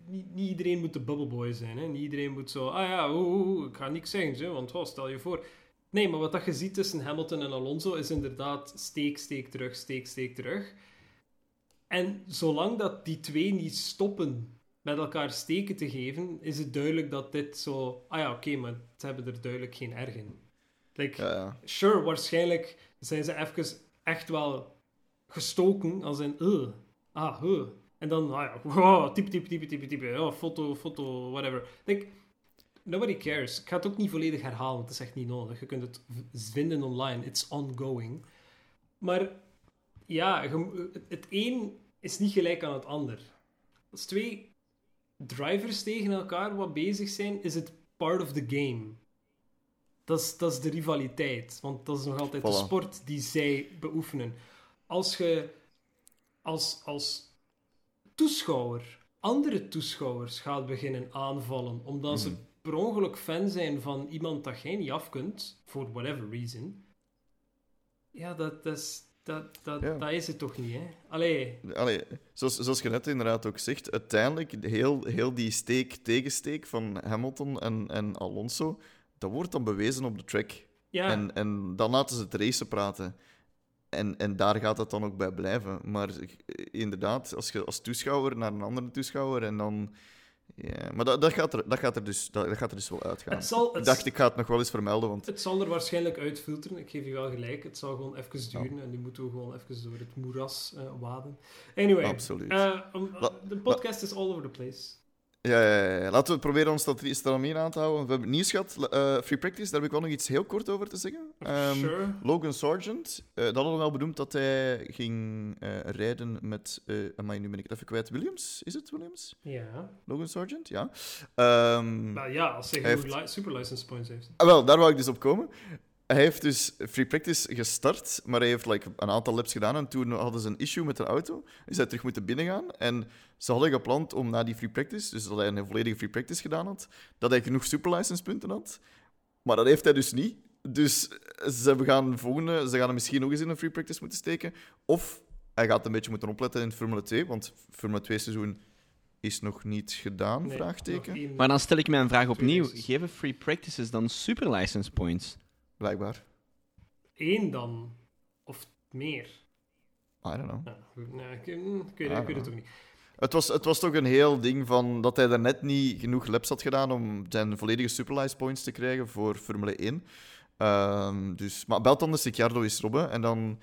niet, niet iedereen moet de bubbleboy zijn. Hè? Niet iedereen moet zo. Ah ja, oeh, oeh, oeh, ik ga niks zeggen, zo, want oh, stel je voor. Nee, maar wat dat je ziet tussen Hamilton en Alonso is inderdaad steek, steek terug, steek, steek terug. En zolang dat die twee niet stoppen met elkaar steken te geven, is het duidelijk dat dit zo. Ah ja, oké, maar ze hebben er duidelijk geen erg in. Like, Ja, ja. sure, waarschijnlijk zijn ze even echt wel gestoken als een uh, ah, huh. En dan, ah ja, wow, type, type, type, type, type, oh, foto, foto, whatever. Like, nobody cares. Ik ga het ook niet volledig herhalen, het is echt niet nodig. Je kunt het vinden online, it's ongoing. Maar ja, het een is niet gelijk aan het ander. Als twee drivers tegen elkaar wat bezig zijn, is het part of the game. Dat is, dat is de rivaliteit, want dat is nog altijd de sport die zij beoefenen. Als je als, als toeschouwer andere toeschouwers gaat beginnen aanvallen, omdat ze per ongeluk fan zijn van iemand dat jij niet af kunt, for whatever reason, ja, dat, dat, is, dat, dat, Ja. dat is het toch niet, hè? Allee, Allee, zoals, zoals je net inderdaad ook zegt, uiteindelijk heel, heel die steek-tegensteek van Hamilton en, en Alonso, dat wordt dan bewezen op de track. ja, En, en dan laten ze het racen praten. En, en daar gaat het dan ook bij blijven. Maar eh, inderdaad, als je als toeschouwer naar een andere toeschouwer en dan... Ja, maar dat, dat, gaat er, dat, gaat er dus, dat, dat gaat er dus wel uitgaan. het, zal, Ik dacht, ik ga het nog wel eens vermelden, want... het zal er waarschijnlijk uitfilteren. Ik geef je wel gelijk. Het zal gewoon even duren en nu moeten we gewoon even door het moeras eh, waden. Anyway, Absoluut. eh, La- de podcast is all over the place. Ja, ja, ja, ja. Laten we proberen ons dat stramien aan te houden. We hebben nieuws gehad. eh, free practice, daar heb ik wel nog iets heel kort over te zeggen. Ehm, sure. Logan Sargent, eh, dat hadden we wel benoemd dat hij ging eh, rijden met... eh amai, nu ben ik het even kwijt. Williams? Is het Williams? Ja. Logan Sargent, ja. Ehm, Nou ja, als hij Hij genoeg li- super license points heeft. ah, wel, daar wou ik dus op komen. Hij heeft dus free practice gestart, maar hij heeft like, een aantal laps gedaan en toen hadden ze een issue met de auto. Is hij terug moeten binnengaan en ze hadden gepland om na die free practice, dus dat hij een volledige free practice gedaan had, dat hij genoeg superlicense punten had. Maar dat heeft hij dus niet. Dus ze gaan, volgende, ze gaan hem misschien nog eens in een free practice moeten steken. Of hij gaat een beetje moeten opletten in Formule 2, want Formule 2 seizoen is nog niet gedaan, Nee, vraagteken. nog Maar dan stel ik mijn vraag opnieuw. Geven free practices dan super license points? Blijkbaar. één dan. Of meer. I don't know. Ja, goed, nee, ik, ik weet, ik weet het ja. ook niet. Het was, het was toch een heel ding van dat hij daarnet niet genoeg laps had gedaan om zijn volledige superlicense points te krijgen voor Formule 1. Ehm, dus, maar belt dan de Ricciardo is Robben en dan,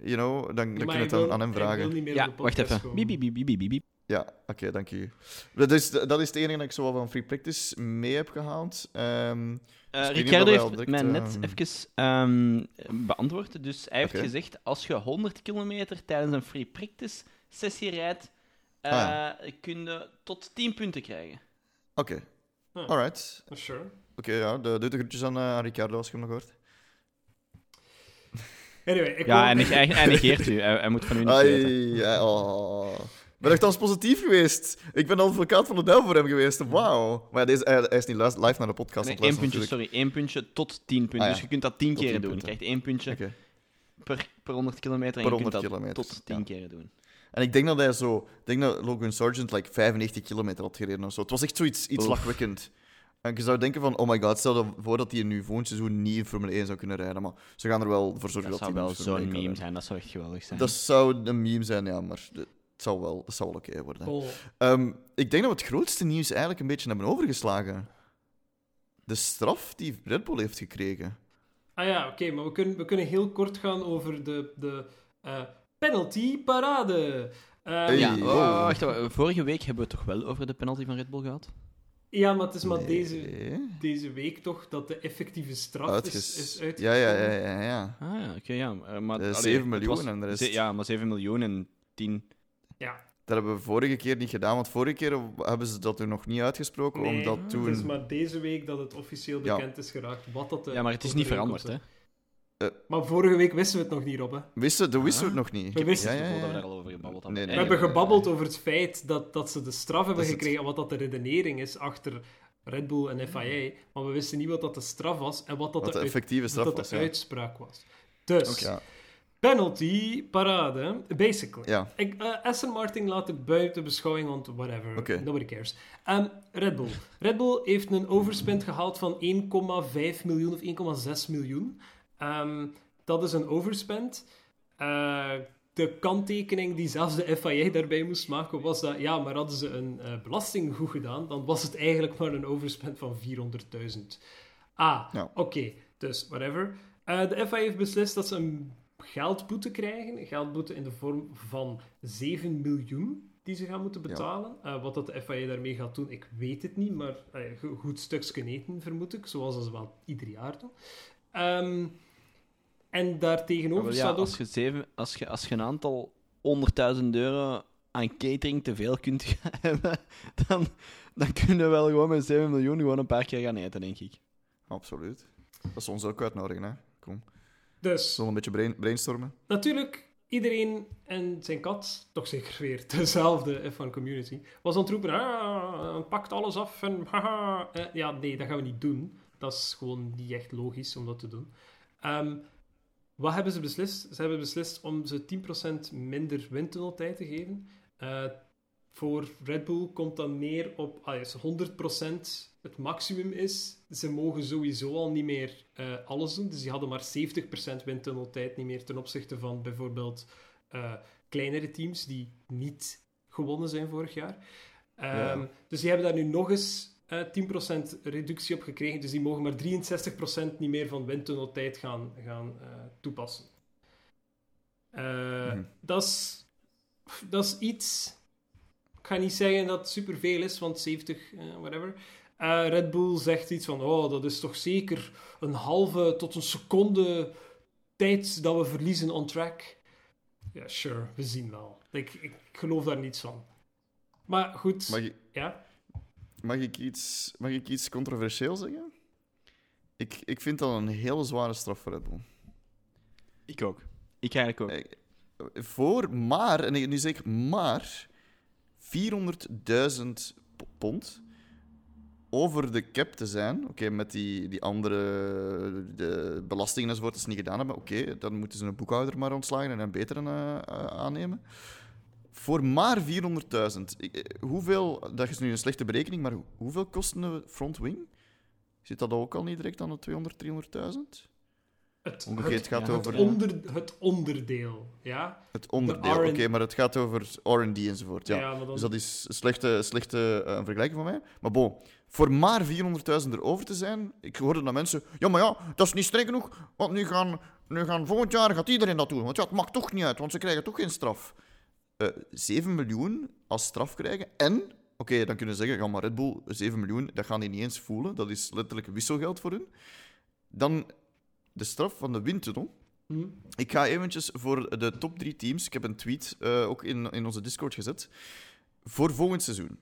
you know, dan, dan Ja, kun je het aan, wil- aan hem vragen. niet meer Ja, op de wacht even. komen. Biep, biep, biep, biep, biep, biep. Ja, oké, dank je. Dat is, dat is het enige dat ik zo van free practice mee heb gehaald. Ehm, Eh, Dus ik Ricciardo of hij heeft mij net ehm, even ehm, beantwoord. Dus hij heeft gezegd, als je 100 kilometer tijdens een free practice sessie rijdt, eh Ah, ja. kun je tot 10 punten krijgen. Oké, alright. Sure. Oké, ja, de, doe de groetjes aan, eh, aan Ricardo als je hem nog hoort. Anyway, ik Ja, wil- hij, neg- hij, hij negeert u. Hij, hij moet van u niet Ai, weten. Ik ben echt als positief geweest. Ik ben advocaat van de duivel voor hem geweest. Wauw. Maar ja, deze, hij, hij is niet live naar de podcast. Nee, één puntje, sorry. één puntje tot 10 punten. Ah, ja. Dus je kunt dat 10 Tot keer 10 doen. Je krijgt één puntje per, per 100 kilometer. Per en je 100 kunt dat tot 10 ja. keer doen. En ik denk dat hij zo... Ik denk dat Logan Sargent like 95 kilometer had gereden of zo. Het was echt zoiets iets lachwekkend. En je zou denken van, oh my god, stel je voor dat hij nu volgend seizoen niet in Formule 1 zou kunnen rijden. Maar ze gaan er wel voor zorgen Dat dat, zou hij wel in Formule 1 zo'n meme zijn. Dat zou echt geweldig zijn. Dat zou een meme zijn, ja, maar zou wel, dat zou wel oké worden. Cool. Ehm, ik denk dat we het grootste nieuws eigenlijk een beetje hebben overgeslagen. De straf die Red Bull heeft gekregen. Ah ja, oké, maar we kunnen, we kunnen heel kort gaan over de, de eh, penalty parade. Eh, Hey. Ja, oh, wacht, wacht, vorige week hebben we het toch wel over de penalty van Red Bull gehad? Ja, maar het is maar Nee. deze, deze week toch dat de effectieve straf is, Uitges- is ja, uitgekomen. ja, ja, ja, ja. Ah ja, oké, ja. eh, Maar, Eh, allee, 7 het miljoen was- en de rest- Ja, maar 7 miljoen en 10... Ja, Dat hebben we vorige keer niet gedaan, want vorige keer hebben ze dat er nog niet uitgesproken, nee, omdat het toen... is maar deze week dat het officieel Ja. bekend is geraakt. Wat dat de Ja, maar het is niet veranderd, hè? is. Maar vorige week wisten we het nog niet, Rob. Hè. Wisten, dat wisten we Ah. het nog niet. We wisten ja, het dat we daar al over gebabbeld hebben. Nee, nee, We hebben nee, gebabbeld over het feit dat, dat ze de straf hebben het. gekregen, wat dat de redenering is achter Red Bull en FIA, maar we wisten niet wat dat de straf was en wat dat Wat de, effectieve straf wat was. dat de Ja. uitspraak was. Dus, Ja. Penalty, parade, basically. ja. Ik, eh, Aston Martin laat ik buiten beschouwing, want whatever, nobody cares. Ehm, Red Bull. Red Bull heeft een overspend gehaald van 1,5 miljoen of 1,6 miljoen. Ehm, dat is een overspend. Eh, de kanttekening die zelfs de FIA daarbij moest maken was dat, ja, maar hadden ze een eh, belasting goed gedaan, dan was het eigenlijk maar een overspend van 400.000. Ah, Ja. oké, dus whatever. De FIA heeft beslist dat ze een geldboete krijgen. Een geldboete in de vorm van 7 miljoen die ze gaan moeten betalen. Eh, wat dat de FIA daarmee gaat doen, ik weet het niet, maar een goed stukje eten vermoed ik, zoals ze wel ieder jaar doen. Ehm, en daartegenover ja, staat ook... als, je zeven, als, je, als je een aantal honderdduizend euro aan catering te veel kunt hebben, dan, dan kunnen we wel gewoon met 7 miljoen gewoon een paar keer gaan eten, denk ik. Absoluut. Dat is ons ook uitnodigen, hè. Kom. Dus, Zullen we een beetje brain- brainstormen? natuurlijk, iedereen en zijn kat, toch zeker weer dezelfde F1 community, was aan het roepen, ah, pakt alles af en haha. Eh, ja, nee, dat gaan we niet doen. Dat is gewoon niet echt logisch om dat te doen. Ehm, wat hebben ze beslist? Ze hebben beslist om ze 10% minder windtunneltijd te geven. Eh, voor Red Bull komt dat neer op ah, als 100% het maximum is. Ze mogen sowieso al niet meer eh, alles doen. Dus die hadden maar 70% windtunneltijd niet meer ten opzichte van bijvoorbeeld eh, kleinere teams die niet gewonnen zijn vorig jaar. Ehm, Ja. Dus die hebben daar nu nog eens eh 10% reductie op gekregen. Dus die mogen maar 63% niet meer van windtunneltijd gaan, gaan eh, toepassen. Eh, Mhm. dat, is, iets. Ik ga niet zeggen dat het superveel is, want 70, eh, whatever. Eh, Red Bull zegt iets van: Oh, dat is toch zeker een halve tot een seconde tijd dat we verliezen on track. Ja, sure, we zien wel. Ik, ik geloof daar niets van. Maar goed, Mag ik, ja. mag ik, iets, mag ik iets controversieel zeggen? Ik, ik vind dat een hele zware straf voor Red Bull. Ik ook. Ik eigenlijk ook. Eh, Voor maar, en nu zeg ik maar, 400.000 p- pond over de cap te zijn. Oké, met die, die andere de belastingen enzovoort dat ze niet gedaan hebben. Oké, dan moeten ze een boekhouder maar ontslagen en een betere eh, eh, aannemen. Voor maar 400.000. Ik- eh, Hoeveel, dat is nu een slechte berekening, maar hoe- hoeveel kost een front wing? Zit dat ook al niet direct aan de 200, 300.000? Het, Ongeveer, het gaat het, over- onder, het onderdeel, ja. Het onderdeel, R&D. oké, maar het gaat over R&D enzovoort. Ja. dan, Dus dat is een slechte, slechte eh, vergelijking van mij. Maar bon, voor maar 400.000 erover te zijn, ik hoorde dat mensen... Ja, maar ja, dat is niet streng genoeg, want nu gaan, nu gaan volgend jaar gaat iedereen dat doen. Want ja, het maakt toch niet uit, want ze krijgen toch geen straf. Eh 7 miljoen als straf krijgen en... Oké, dan kunnen we zeggen, ja, maar Red Bull, 7 miljoen, dat gaan die niet eens voelen. Dat is letterlijk wisselgeld voor hun. Dan de straf van de windtunnel. Hm? Ik ga eventjes voor de top drie teams. Ik heb een tweet eh, ook in, in onze Discord gezet. Voor volgend seizoen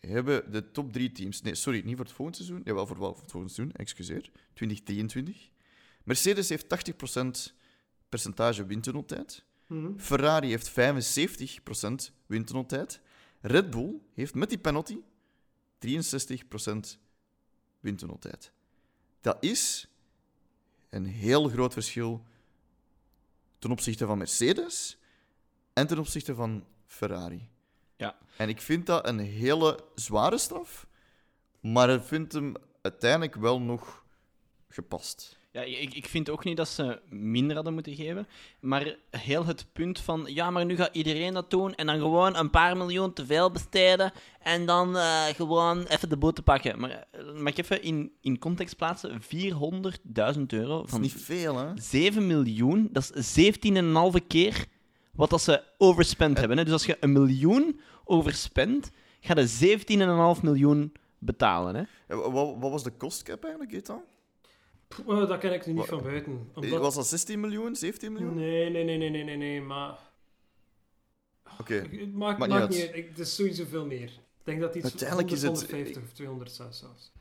hebben de top drie teams. Nee, sorry, niet voor het volgend seizoen. Jawel, voor, wel voor het volgend seizoen, excuseer. 2023. Mercedes heeft 80% percentage windtunneltijd. Mhm. Ferrari heeft 75% windtunneltijd. Red Bull heeft met die penalty 63% windtunneltijd. Dat is een heel groot verschil ten opzichte van Mercedes en ten opzichte van Ferrari. Ja. En ik vind dat een hele zware straf, maar ik vind hem uiteindelijk wel nog gepast. Ja, ik, ik vind ook niet dat ze minder hadden moeten geven. Maar heel het punt van, ja, maar nu gaat iedereen dat doen en dan gewoon een paar miljoen te veel besteden en dan eh, gewoon even de boete pakken. Maar eh, mag ik even in, in context plaatsen? 400.000 euro Dat is niet veel, hè? 7 miljoen, dat is 17,5 keer wat dat ze overspend hebben. Hè. Dus als je een miljoen overspendt, ga je 17,5 miljoen betalen. Hè. Ja, Wat, wat was de kostcap eigenlijk, Ethan? Pff, eh, dat ken ik nu niet van buiten. Omdat... Was dat 16 miljoen, 17 miljoen? Nee, nee, nee, nee, nee, nee, nee, maar... Oké. Het maakt, Maakt niet maakt uit. niet uit. Ik- Het is sowieso veel meer. Ik denk dat iets Uiteindelijk is het- 150 of 200 zelfs. zelfs.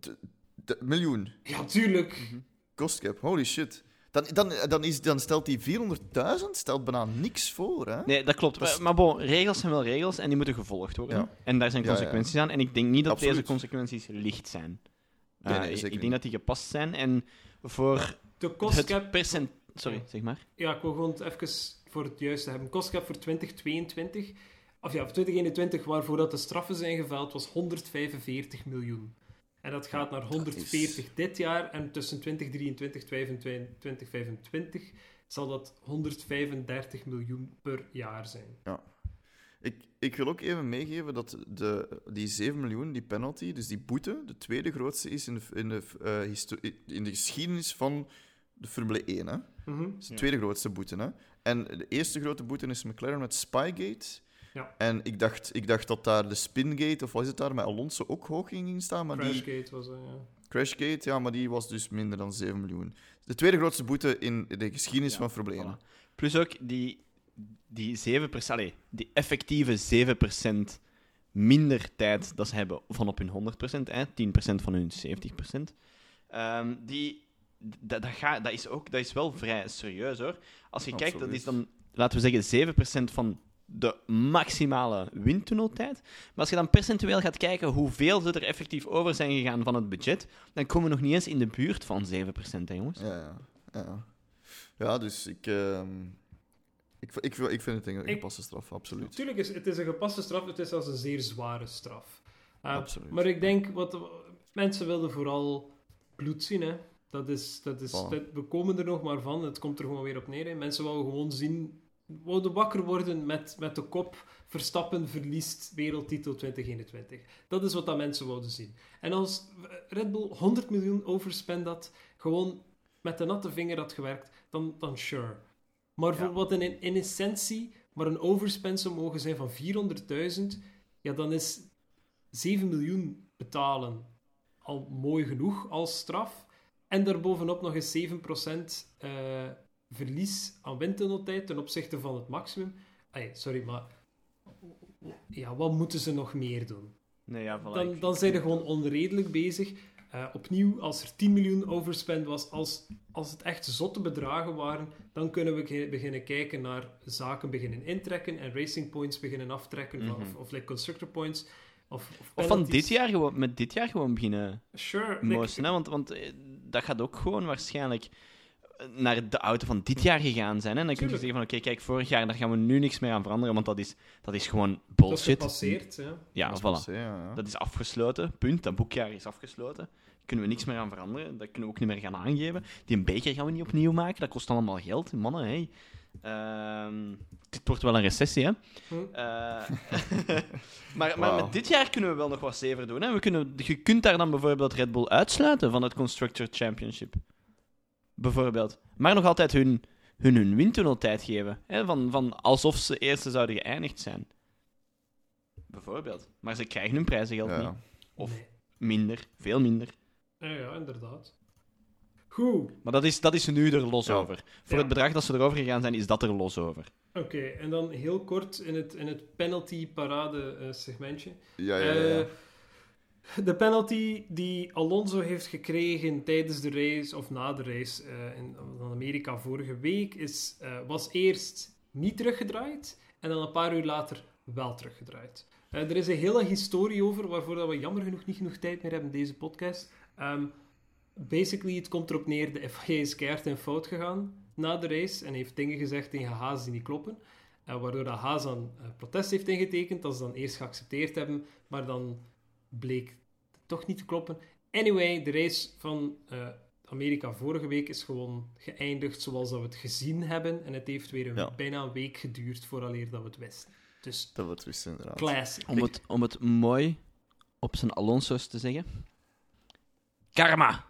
De- de- miljoen. Ja, tuurlijk. Kostcap, holy shit. Dan, dan, dan, is, dan stelt die 400.000 stelt bijna niks voor. Hè? Nee, dat klopt. Dat is- Maar bon, regels zijn wel regels en die moeten gevolgd worden. Ja. En daar zijn Ja, ja. consequenties aan. En ik denk niet dat Absoluut. deze consequenties licht zijn. Nee, Eh, nee, ik- zeker ik denk niet. dat die gepast zijn. En voor De cost het cap... percent... Sorry, zeg maar. Ja, ik wil gewoon het even voor het juiste hebben. Kostcap voor 2022, of ja, voor 2021, waarvoor dat de straffen zijn geveld, was 145 miljoen. En dat gaat naar 140 dit jaar. En tussen 2023 en 2025 zal dat 135 miljoen per jaar zijn. Ik, ik wil ook even meegeven dat de, die 7 miljoen, die penalty, dus die boete, de tweede grootste is in de, in de, eh, histo- in de geschiedenis van de Formule 1. Hè? Mhm. Dat is de tweede grootste boete. Hè? En de eerste grote boete is McLaren met Spygate. Ja. En ik dacht, ik dacht dat daar de Spingate, of wat is het daar, met Alonso ook hoog ging staan. Maar die Crashgate was dat, ja. Crashgate, ja, maar die was dus minder dan 7 miljoen. De tweede grootste boete in de geschiedenis Ja, van Formule 1. Voilà. Plus ook die, die 7%, allee, die effectieve 7% minder tijd dat ze hebben van op hun 100%, hè, 10% van hun 70%. Ehm, die, dat, dat, gaat, dat, is ook, dat is wel vrij serieus hoor. Als je kijkt, dat is dan, laten we zeggen, 7% van de maximale windtunneltijd. Maar als je dan percentueel gaat kijken hoeveel ze er effectief over zijn gegaan van het budget, dan komen we nog niet eens in de buurt van 7%, hè, jongens. Ja, ja. ja. ja dus ik, ehm, ik, ik, ik vind het een gepaste straf, absoluut. Natuurlijk is het is een gepaste straf, het is zelfs een zeer zware straf. Uh, Absoluut. Maar ik denk, wat mensen wilden vooral bloed zien. Hè. Dat is, dat is, dat- we komen er nog maar van, het komt er gewoon weer op neer. Hè. Mensen wilden gewoon zien, wilden wakker worden met, met de kop Verstappen verliest wereldtitel 2021. Dat is wat dat mensen wilden zien. En als Red Bull 100 miljoen overspend had, gewoon met de natte vinger had gewerkt, dan, dan sure. Maar voor wat in, in essentie maar een overspend zou mogen zijn van 400.000, ja, dan is 7 miljoen betalen al mooi genoeg als straf. En daarbovenop nog eens 7% eh, verlies aan windtunneltijd ten opzichte van het maximum. Ay, sorry, maar ja, wat moeten ze nog meer doen? Nee, ja, voilà. Dan, dan zijn ze gewoon onredelijk bezig. Eh, opnieuw, als er 10 miljoen overspend was, als, als het echt zotte bedragen waren, dan kunnen we beginnen kijken naar zaken beginnen intrekken en racing points beginnen aftrekken, Mhm. of, of like constructor points. Of, of, Of van dit jaar gewoon, met dit jaar gewoon beginnen Sure. like- hè? Want, want eh, dat gaat ook gewoon waarschijnlijk naar de auto van dit jaar gegaan zijn. Hè? En dan kun je zeggen van, oké, kijk, vorig jaar, daar gaan we nu niks meer aan veranderen, want dat is, dat is gewoon dat is bullshit. gepasseerd. Ja. Ja, Dat is voilà. passé, ja, ja. Dat is afgesloten, punt. Dat boekjaar is afgesloten. Kunnen we niks meer aan veranderen. Dat kunnen we ook niet meer gaan aangeven. Die een beker gaan we niet opnieuw maken. Dat kost allemaal geld. Mannen, hey. Ehm, dit wordt wel een recessie, hè. Hm. Eh, maar maar met dit jaar kunnen we wel nog wat zever doen. Hè? We kunnen, je kunt daar dan bijvoorbeeld Red Bull uitsluiten van het Constructor Championship. Bijvoorbeeld. Maar nog altijd hun, hun, hun windtunneltijd geven. Hè? Van, van alsof ze eerste zouden geëindigd zijn. Bijvoorbeeld. Maar ze krijgen hun prijzengeld Ja. niet. Of Nee. minder. Veel minder. Ja, ja, inderdaad. Goed. Maar dat is, dat is nu er los Ja. over. Voor Ja. het bedrag dat ze erover gegaan zijn, is dat er los over. Oké, en dan heel kort in het, in het penalty-parade-segmentje. Ja, ja, ja, ja. De penalty die Alonso heeft gekregen tijdens de race, of na de race eh, in, Amerika vorige week, is, eh, was eerst niet teruggedraaid en dan een paar uur later wel teruggedraaid. Eh, er is een hele historie over, waarvoor dat we jammer genoeg niet genoeg tijd meer hebben in deze podcast. Ehm, basically, het komt erop neer, de FIA is keihard in fout gegaan na de race en heeft dingen gezegd tegen Haas die niet kloppen. Waardoor dat Haas dan protest heeft ingetekend, dat ze dan eerst geaccepteerd hebben, maar dan bleek het toch niet te kloppen. Anyway, de race van eh, Amerika vorige week is gewoon geëindigd zoals dat we het gezien hebben. En het heeft weer een, Ja. bijna een week geduurd vooraleer dat we het wisten. Dus Dat wordt wist inderdaad. classic. Om het, om het mooi op zijn Alonso's te zeggen. Karma!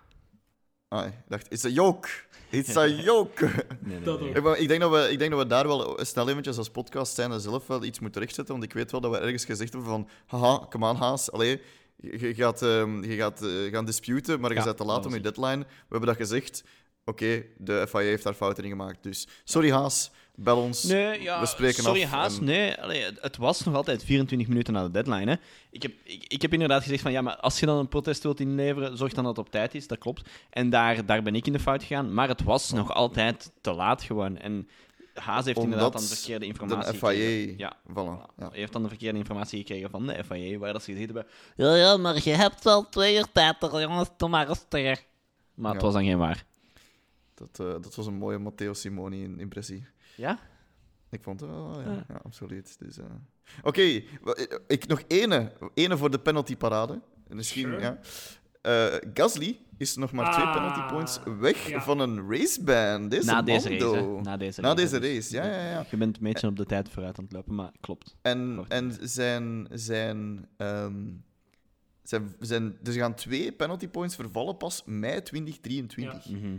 Ah, ik dacht, it's a joke. It's a joke. Nee, nee. Ik, ik, denk dat we, ik denk dat we daar wel snel eventjes als podcast zijn zelf wel iets moeten rechtzetten. Want ik weet wel dat we ergens gezegd hebben van... Haha, come on, Haas. Allee, je, gaat, ehm, je gaat eh, gaan disputen, maar je Ja, bent te laat om je deadline. We hebben dat gezegd. Oké, de FIA heeft daar fouten in gemaakt. Dus sorry, Haas. Bel ons. Nee, ja, we spreken sorry af en- nee, allee, het, was nog altijd 24 minuten na de deadline. Hè. Ik, heb, ik, ik heb inderdaad gezegd van, ja, maar als je dan een protest wilt inleveren, zorg dan dat het op tijd is, dat klopt. En daar, daar ben ik in de fout gegaan, maar het was nog altijd te laat gewoon. En Haas heeft inderdaad dan de verkeerde De informatie FIA. gekregen. Ja. Voilà. Ja. Hij heeft dan de verkeerde informatie gekregen van de FIA, waar dat ze gezegd hebben, Ja, ja, maar je hebt wel twee uur tijd, er, jongens, doe maar rustig. maar het was dan geen waar. Dat, eh, dat was een mooie Matteo Simoni-impressie. Ja? Ik vond het wel, ja, Ja. ja absoluut. Dus, eh. Oké, eh, ik nog ene, ene voor de penaltyparade. Misschien, Sure. ja. Eh, Gasly is nog maar twee Ah, penalty points weg ja. van een raceban. Deze Na deze race. Na deze Na race. deze hè. race, ja, ja, ja. Je bent een beetje op de tijd vooruit aan het lopen, maar klopt. En, en zijn, zijn, ehm, zijn, zijn... Er gaan twee penalty points vervallen pas mei 2023. Mhm.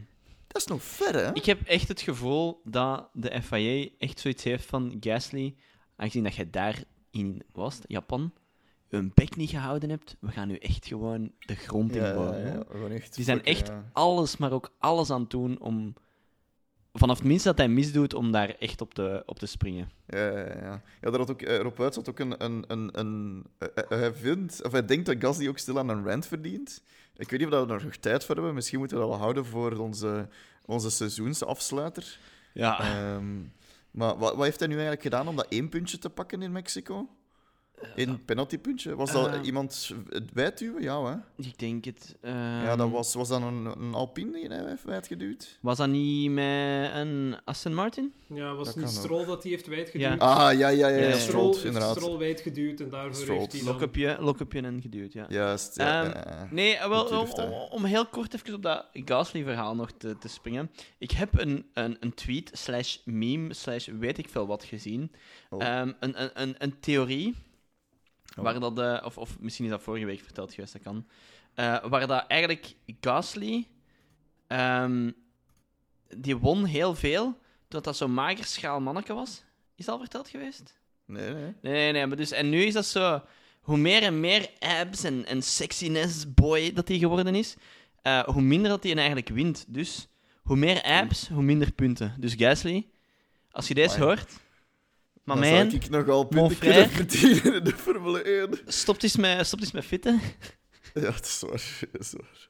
Dat is nog ver, hè? Ik heb echt het gevoel dat de FIA echt zoiets heeft van Gasly, aangezien dat je daar in was, Japan, een bek niet gehouden hebt, we gaan nu echt gewoon de grond in ja, bouwen. ja, hoor. gewoon echt Die zijn echt alles, maar ook alles aan het doen om, vanaf het minst dat hij misdoet, om daar echt op te, op te springen. Ja, ja, ja. ja daar had ook, eh, Rob Uit had ook een... een, een, een eh, eh, hij, vindt, of hij denkt dat Gasly ook stil aan een rant verdient. Ik weet niet of we daar nog tijd voor hebben. Misschien moeten we dat wel houden voor onze, onze seizoensafsluiter. Ja. Ehm, maar wat, wat heeft hij nu eigenlijk gedaan om dat één puntje te pakken in Mexico? Eén penaltypuntje? Was dat Eh, iemand het bijtuwen? Ja, hè? Ik denk het. ja, ehm, dat was, was dat een, een Alpine die hij heeft wijdgeduwd? Was dat niet met een Aston Martin? Ja, was Dat het niet ook. Stroll dat hij heeft wijdgeduwd? Ja. Ah, ja, ja, ja, ja. Stroll, Stroll, inderdaad. Stroll wijdgeduwd en daarvoor Stroll. heeft hij dan... Lock-upje lock en geduwd, ja. Juist, ja. Ehm. Nee, eh, wel, om heel kort even op dat Gasly-verhaal nog te, te springen. Ik heb een, een, een tweet slash meme slash weet ik veel wat gezien. Oh. Ehm, een, een, een, een theorie, Oh. waar dat, eh, of, of misschien is dat vorige week verteld geweest, dat kan. Eh, waar dat eigenlijk Gasly, ehm, die won heel veel, doordat dat zo'n mager schaal manneke was. Is dat al verteld geweest? Nee, nee. Nee, nee, nee. Maar dus, en nu is dat zo... Hoe meer en meer abs en, en sexiness boy dat hij geworden is, eh, hoe minder dat hij eigenlijk wint. Dus hoe meer abs, hoe minder punten. Dus Gasly, als je deze hoort... Maar Dan man, zou ik nogal punten frère. kunnen verdienen in de Formule 1. stopt eens met, stopt eens met fitten. Ja, dat is waar. Dat is waar.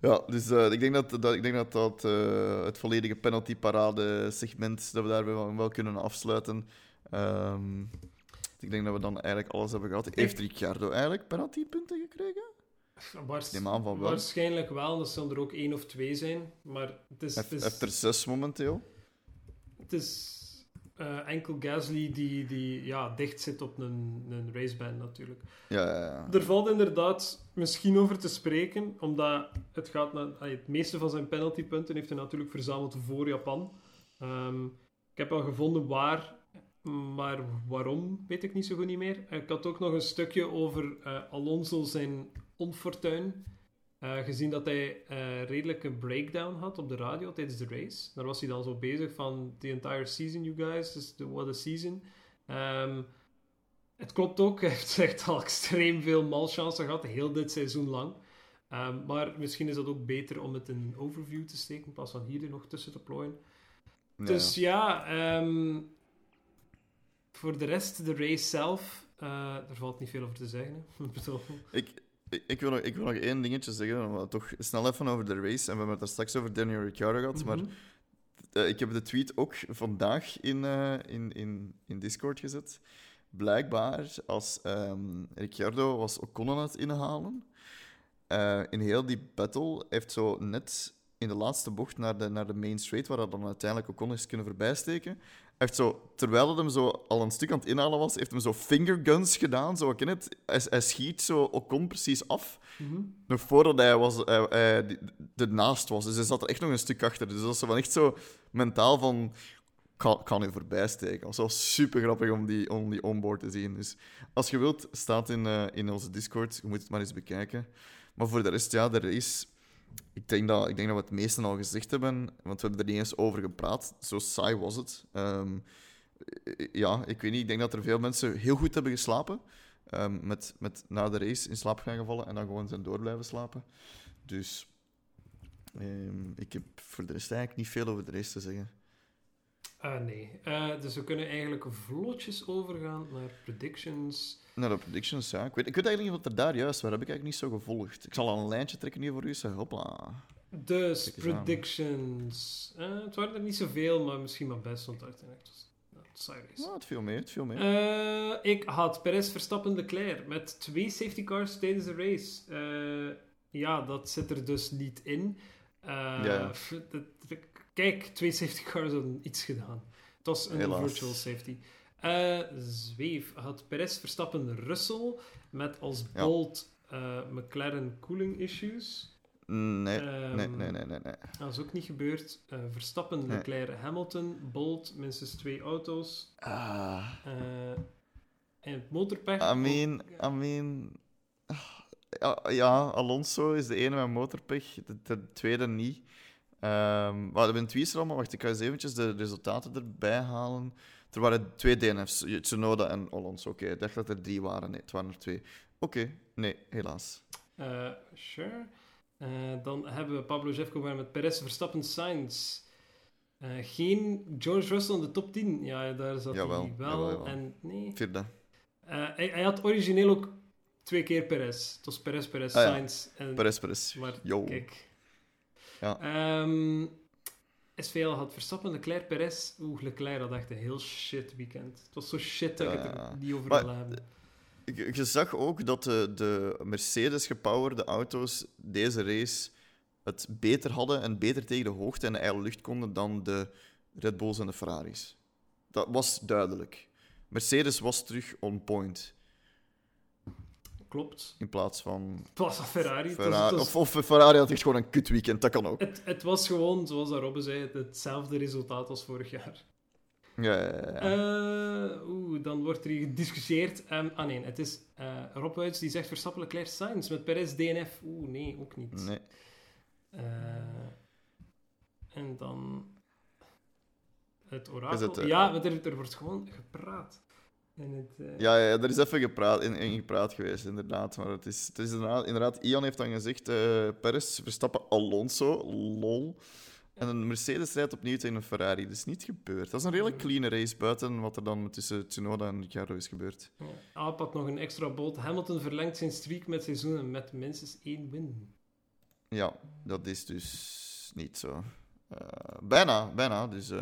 Ja, dus eh, ik denk dat dat, ik denk dat, dat eh, het volledige penalty-parade-segment, dat we daarbij wel, wel kunnen afsluiten. Ehm, ik denk dat we dan eigenlijk alles hebben gehad. Heeft Ricciardo eigenlijk penaltypunten gekregen? Waars- neem aan van wel. Waarschijnlijk wel, dat zullen er ook één of twee zijn. Maar het is, Hij het is, heeft er zes momenteel. het is eh, enkel Gasly die, die ja, dicht zit op een, een raceband natuurlijk. Ja, ja, ja. Er valt inderdaad misschien over te spreken, omdat het gaat naar, allee, het meeste van zijn penaltypunten heeft hij natuurlijk verzameld voor Japan. Ehm, ik heb al gevonden waar, maar waarom weet ik niet zo goed niet meer. Ik had ook nog een stukje over eh, Alonso zijn onfortuin. Eh, gezien dat hij eh redelijk een breakdown had op de radio tijdens de race. Daar was hij dan zo bezig van the entire season, you guys. Dus the, what a season. Ehm, het klopt ook, hij heeft echt al extreem veel malchance gehad, heel dit seizoen lang. Ehm, maar misschien is dat ook beter om het in een overview te steken, in plaats van hier er nog tussen te plooien. Ja. Dus ja, ehm, voor de rest, de race zelf, eh er valt niet veel over te zeggen. hè. Ik Ik, wil nog, ik wil nog één dingetje zeggen, maar toch snel even over de race. En we hebben het daar straks over Daniel Ricciardo gehad, maar mhm. Eh, ik heb de tweet ook vandaag in, eh, in, in, in Discord gezet. Blijkbaar, als ehm Ricciardo was Ocon aan het inhalen, eh, in heel die battle heeft zo net in de laatste bocht naar de, naar de main straight, waar dat dan uiteindelijk Ocon is kunnen voorbijsteken, heeft zo, terwijl het hem zo al een stuk aan het inhalen was, heeft hem zo fingerguns gedaan, zo, ken het? Hij, hij schiet zo Ocon precies af, Mhm. nog voordat hij, was, hij, hij ernaast was. Dus hij zat er echt nog een stuk achter. Dus dat zo van echt zo mentaal van... Kan, kan u voorbij steken. Dat was super grappig om die, om die onboard te zien. Dus als je wilt, staat in, eh, in onze Discord. Je moet het maar eens bekijken. Maar voor de rest, ja, er is... Ik denk, dat, ik denk dat we het meeste al gezegd hebben, want we hebben er niet eens over gepraat. Zo saai was het. Ehm, ja, ik weet niet. Ik denk dat er veel mensen heel goed hebben geslapen. Ehm, met, met na de race in slaap gaan gevallen en dan gewoon zijn door blijven slapen. Dus ehm, ik heb voor de rest eigenlijk niet veel over de race te zeggen. Eh, nee. Eh, dus we kunnen eigenlijk vlotjes overgaan naar predictions. Nou, de predictions, ja. Ik weet, ik weet eigenlijk niet wat er daar juist was. Dat heb ik eigenlijk niet zo gevolgd. Ik zal al een lijntje trekken hier voor u. Zeg, hopla. Dus predictions. Eh, het waren er niet zoveel, maar misschien maar best, want uiteindelijk was het. Nou, het viel mee, het viel mee. Eh, ik had Perez Verstappen Leclerc met twee safety cars tijdens de race. Ja, dat zit er dus niet in. Ja. Kijk, twee safety cars hadden iets gedaan. Het was een Helaas. virtual safety. Eh, zweef had Perez Verstappen Russell met als Ja. bolt eh, McLaren cooling issues. Nee, Ehm, nee, nee, nee, nee. nee. Dat is ook niet gebeurd. Eh, Verstappen, Nee. Leclerc, Hamilton, Bolt, minstens twee auto's. Ah, Eh, en het motorpech. I mean, I mean... Ja, ja, Alonso is de ene met motorpech, de, de tweede niet. Ehm we hebben een tweezer allemaal. Wacht, ik ga eens eventjes de resultaten erbij halen. Er waren twee DNF's, Tsunoda en Alonso. Oké, ik dacht dat er drie waren. Nee, het waren er twee. Oké, nee, helaas. Eh, sure. Eh, dan hebben we Pablo Jefko met Perez, Verstappen, Sainz. Eh, geen George Russell in de top 10. Ja, daar zat Jawel, hij wel. jawel, jawel. En nee. Vierde. Eh, hij, hij had origineel ook twee keer Perez. Het was Perez, Perez, Ah, ja. Sainz. En, Perez, Perez. Maar Yo. kijk. Ja. Ehm, SVL had Verstappen, Leclerc, Perez. Oeh, Leclerc had echt een heel shit weekend. Het was zo shit dat ik het er niet over wil hebben. Je zag ook dat de, de Mercedes-gepowerde auto's deze race het beter hadden en beter tegen de hoogte en de ijle lucht konden dan de Red Bulls en de Ferraris. Dat was duidelijk. Mercedes was terug on point Klopt. in plaats van Het was een Ferrari. Het was- Ferrari. het was- Of, of Ferrari had echt gewoon een kut weekend, dat kan ook. Het, het was gewoon, zoals dat Robbe zei, hetzelfde resultaat als vorig jaar. Ja, ja, ja. Eh, Oeh, dan wordt er hier gediscussieerd. Ehm, ah nee, het is eh Rob Wuits die zegt Verstappen Leclerc Sainz met Perez DNF. Oeh, nee, ook niet. Nee. Eh, en dan het orakel. het, ja, er, er wordt gewoon gepraat. En het, eh, Ja, ja, er is even gepraat, in, in gepraat geweest, inderdaad. Maar het is, het is inderdaad, inderdaad, Ian heeft dan gezegd, eh Perez, Verstappen, Alonso, lol. En een Mercedes rijdt opnieuw tegen een Ferrari. Dat is niet gebeurd. Dat is een redelijk clean race, buiten wat er dan tussen Tsunoda en Ricciardo is gebeurd. ja. Aap had nog een extra bolt. Hamilton verlengt zijn streak met seizoenen met minstens één win. Ja, dat is dus niet zo. Eh, bijna, bijna. Dus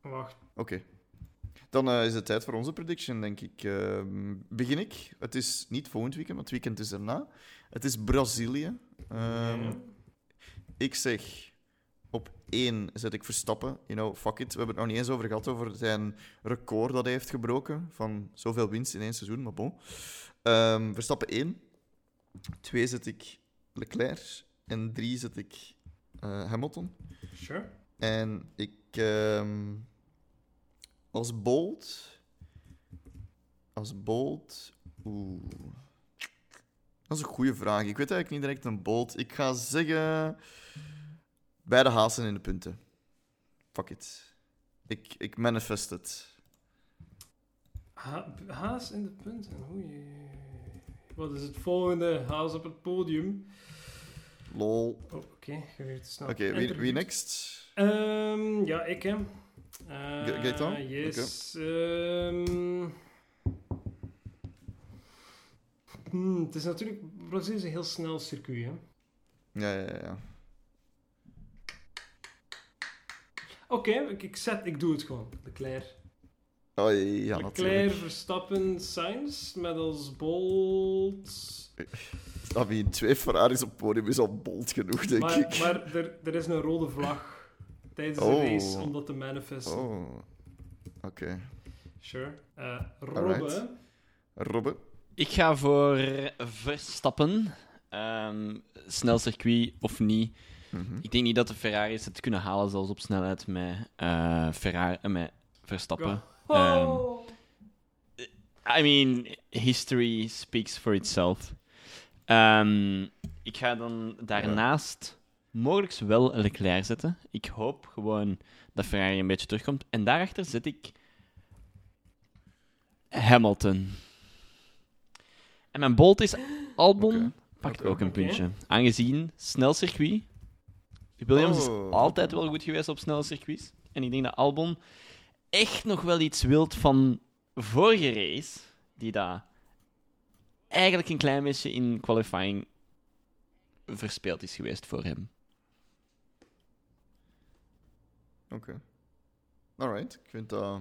Wacht. oké. Dan eh, is het tijd voor onze prediction, denk ik. Eh, begin ik. Het is niet volgend weekend, want het weekend is erna. Het is Brazilië. Ehm. Ik zeg op één zet ik Verstappen. You know, fuck it. We hebben het nog niet eens over gehad, over zijn record dat hij heeft gebroken. Van zoveel winst in één seizoen, maar bon. Ehm, Verstappen 1. Twee zet ik Leclerc. En drie zet ik eh, Hamilton. Sure. En ik... ehm, als Bolt... Als Bolt... Oeh... Dat is een goede vraag. Ik weet eigenlijk niet direct een Bolt. Ik ga zeggen... Beide Haasen in de punten. Fuck it. Ik, ik manifest het. Ha Haas in de punten. Oei. Wat is het volgende? Haas op het podium. Lol. Oh, oké. Ga weer te snel. Oké, wie, wie next? Ehm, ja, ik hè. Gaëtan? Yes. Ehm, hmm, het is natuurlijk... Brazilië is een heel snel circuit, hè. Ja, ja, ja, ja. Oké, ik, ik, zet, ik doe het gewoon. Leclerc. Oh, ja, Leclerc, natuurlijk. Verstappen, Sainz. Met als Bolt... Mean, twee Ferraris op het podium is al bold genoeg, denk Maar, ik. maar er, er is een rode vlag tijdens Oh. de race om dat te manifesten. Oh. Oké. Sure. Eh Robbe. Alright. Robbe? Ik ga voor Verstappen. Ehm snel circuit of niet. Mhm. Ik denk niet dat de Ferraris het kunnen halen, zelfs op snelheid met, eh Ferrari, eh, met Verstappen. Oh. I mean, history speaks for itself. Ehm, ik ga dan daarnaast mogelijk wel Leclerc zetten. Ik hoop gewoon dat Ferrari een beetje terugkomt. En daarachter zet ik Hamilton. En mijn bolt is Albon. Pakt ook een puntje. Aangezien snel circuit. Williams Oh, is altijd oké. wel goed geweest op snelle circuits. En ik denk dat Albon echt nog wel iets wilt van vorige race, die daar eigenlijk een klein beetje in qualifying verspeeld is geweest voor hem. Oké. Alright. Ik vind dat,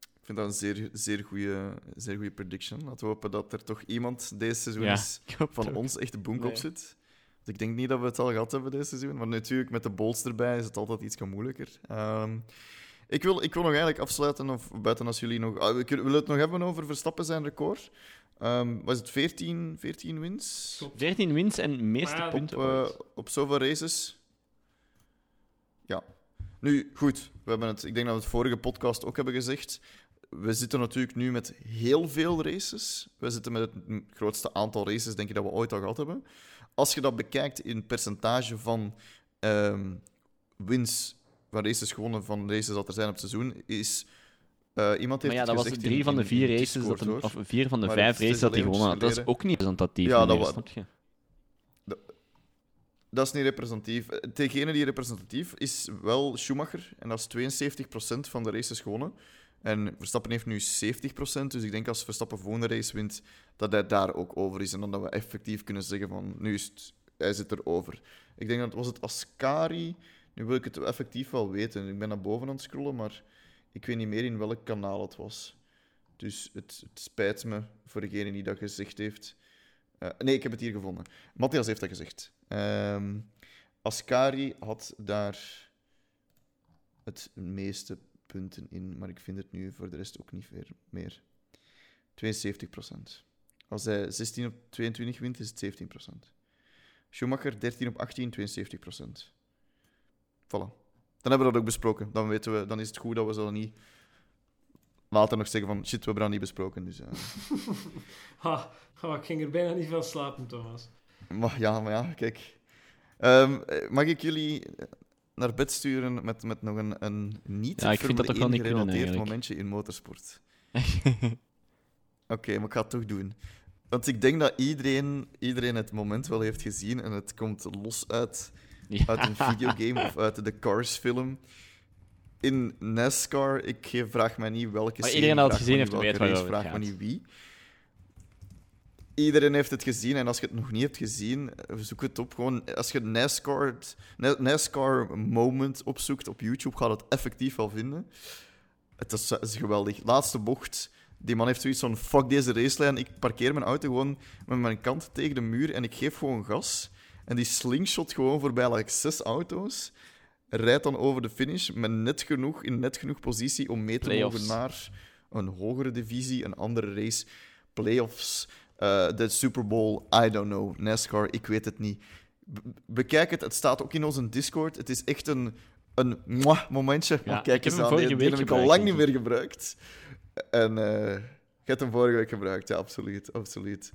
ik vind dat een zeer, zeer goede zeer goede prediction. Laten we hopen dat er toch iemand deze seizoen Ja, is van ons echt de boek Nee. op zit. Want ik denk niet dat we het al gehad hebben deze seizoen. Maar natuurlijk, met de bolts erbij is het altijd iets moeilijker. Ehm, ik, wil, ik wil nog eigenlijk afsluiten, of buiten als jullie nog... Ah, we kunnen- willen het nog hebben over Verstappen zijn record. Ehm, was het 14, 14 wins? Klopt. 14 wins en meeste punten op, eh, op zoveel races. Nu, goed. We hebben het, ik denk dat we het vorige podcast ook hebben gezegd. We zitten natuurlijk nu met heel veel races. We zitten met het grootste aantal races, denk ik, dat we ooit al gehad hebben. Als je dat bekijkt in percentage van ehm, wins van races gewonnen van races dat er zijn op het seizoen, is... eh, iemand heeft Maar ja, dat was drie in- van de vier races, dat hem, of vier van de Maar vijf races dat hij gewonnen had. Dat is ook niet representatief Ja, dat meer, wa- snap je? Dat is niet representatief. Degene die representatief is wel Schumacher. En dat is 72% van de races gewonnen. En Verstappen heeft nu 70%. Dus ik denk als Verstappen volgende race wint, dat hij daar ook over is. En dan dat we effectief kunnen zeggen van, nu is het, hij zit erover. Ik denk dat was het Ascari. Nu wil ik het effectief wel weten. Ik ben naar boven aan het scrollen, maar ik weet niet meer in welk kanaal het was. Dus het, het spijt me voor degene die dat gezegd heeft. Eh, nee, ik heb het hier gevonden. Matthias heeft dat gezegd. Ehm, Ascari had daar het meeste punten in, maar ik vind het nu voor de rest ook niet meer. meer. 72%. Als hij 16 op 22 wint, is het 17%. Schumacher 13 op 18, 72%. Voilà. Dan hebben we dat ook besproken. Dan, weten we, dan is het goed dat we zo niet later nog zeggen van shit, we hebben dat niet besproken. Dus, eh. Ha, ik ging er bijna niet van slapen, Thomas. Maar ja, maar ja, kijk. Ehm, eh, mag ik jullie naar bed sturen met, met nog een, een niet Ja, ik vind dat toch wel niet gerelateerd momentje in motorsport? Oké, maar ik ga het toch doen. Want ik denk dat iedereen, iedereen het moment wel heeft gezien en het komt los uit, Ja. uit een videogame of uit de Cars-film. In NASCAR, ik vraag mij niet welke Maar serie, iedereen dat het gezien heeft, weet race, waarover vraag me niet wie. Iedereen heeft het gezien en als je het nog niet hebt gezien, eh, zoek het op. Gewoon, als je NASCAR, Na- NASCAR moment opzoekt op YouTube, ga je het effectief wel vinden. Het is, het is geweldig. Laatste bocht. Die man heeft zoiets van: fuck deze racelijn. Ik parkeer mijn auto gewoon met mijn kant tegen de muur en ik geef gewoon gas. En die slingshot gewoon voorbij like zes auto's. Rijdt dan over de finish met net genoeg, in net genoeg positie om mee te mogen naar een hogere divisie, een andere race, playoffs, eh, de Super Bowl, I don't know, NASCAR, ik weet het niet. Be- bekijk het, het staat ook in onze Discord. Het is echt een, een mwah momentje. Ja, kijk ik heb eens aan, die, heb ik al lang niet meer gebruikt. En eh ik heb hem vorige week gebruikt, ja, absoluut. absoluut.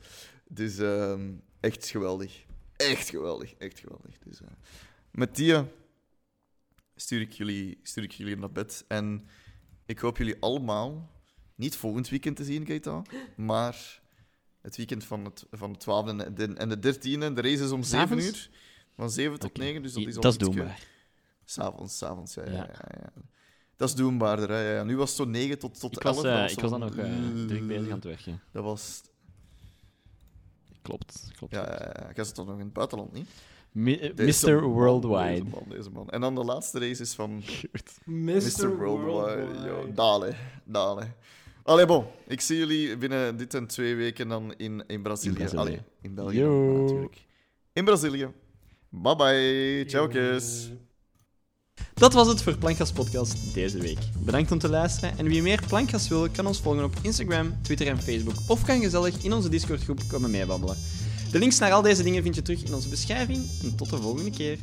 Dus ehm, echt geweldig. Echt geweldig, echt geweldig. Dus, eh, met die eh, stuur ik, jullie, stuur ik jullie naar bed. En ik hoop jullie allemaal niet volgend weekend te zien, Keita, maar het weekend van, het, van de 12e en de, en de 13e. De race is om 7 S'avonds? uur. Van 7 tot Oké. 9, dus dat is al dat is doenbaar. S'avonds, s'avonds, ja, ja. Ja. Ja, ja. Dat is doenbaarder. Hè, ja, ja. Nu was het zo 9 tot, tot Ik 11. was, dat eh, was ik was dan nog eh, druk uh, bezig aan het werken. Dat was... Klopt, klopt. Ja, ja, ja. Toch nog in het buitenland, niet? Mi- Deze Mr. man, Worldwide. Deze man, deze man. En dan de laatste race is van Mr. Mr. Worldwide. Yo, dale, dale. Allee, bon. Ik zie jullie binnen dit en twee weken dan in, in Brazilië. In Brazilië. Allee, in België dan, natuurlijk. In Brazilië. Bye bye. Ciao, kus. Dat was het voor Plankgas Podcast deze week. Bedankt om te luisteren en wie meer Plankgas wil, kan ons volgen op Instagram, Twitter en Facebook of kan gezellig in onze Discord groep komen meebabbelen. De links naar al deze dingen vind je terug in onze beschrijving en tot de volgende keer.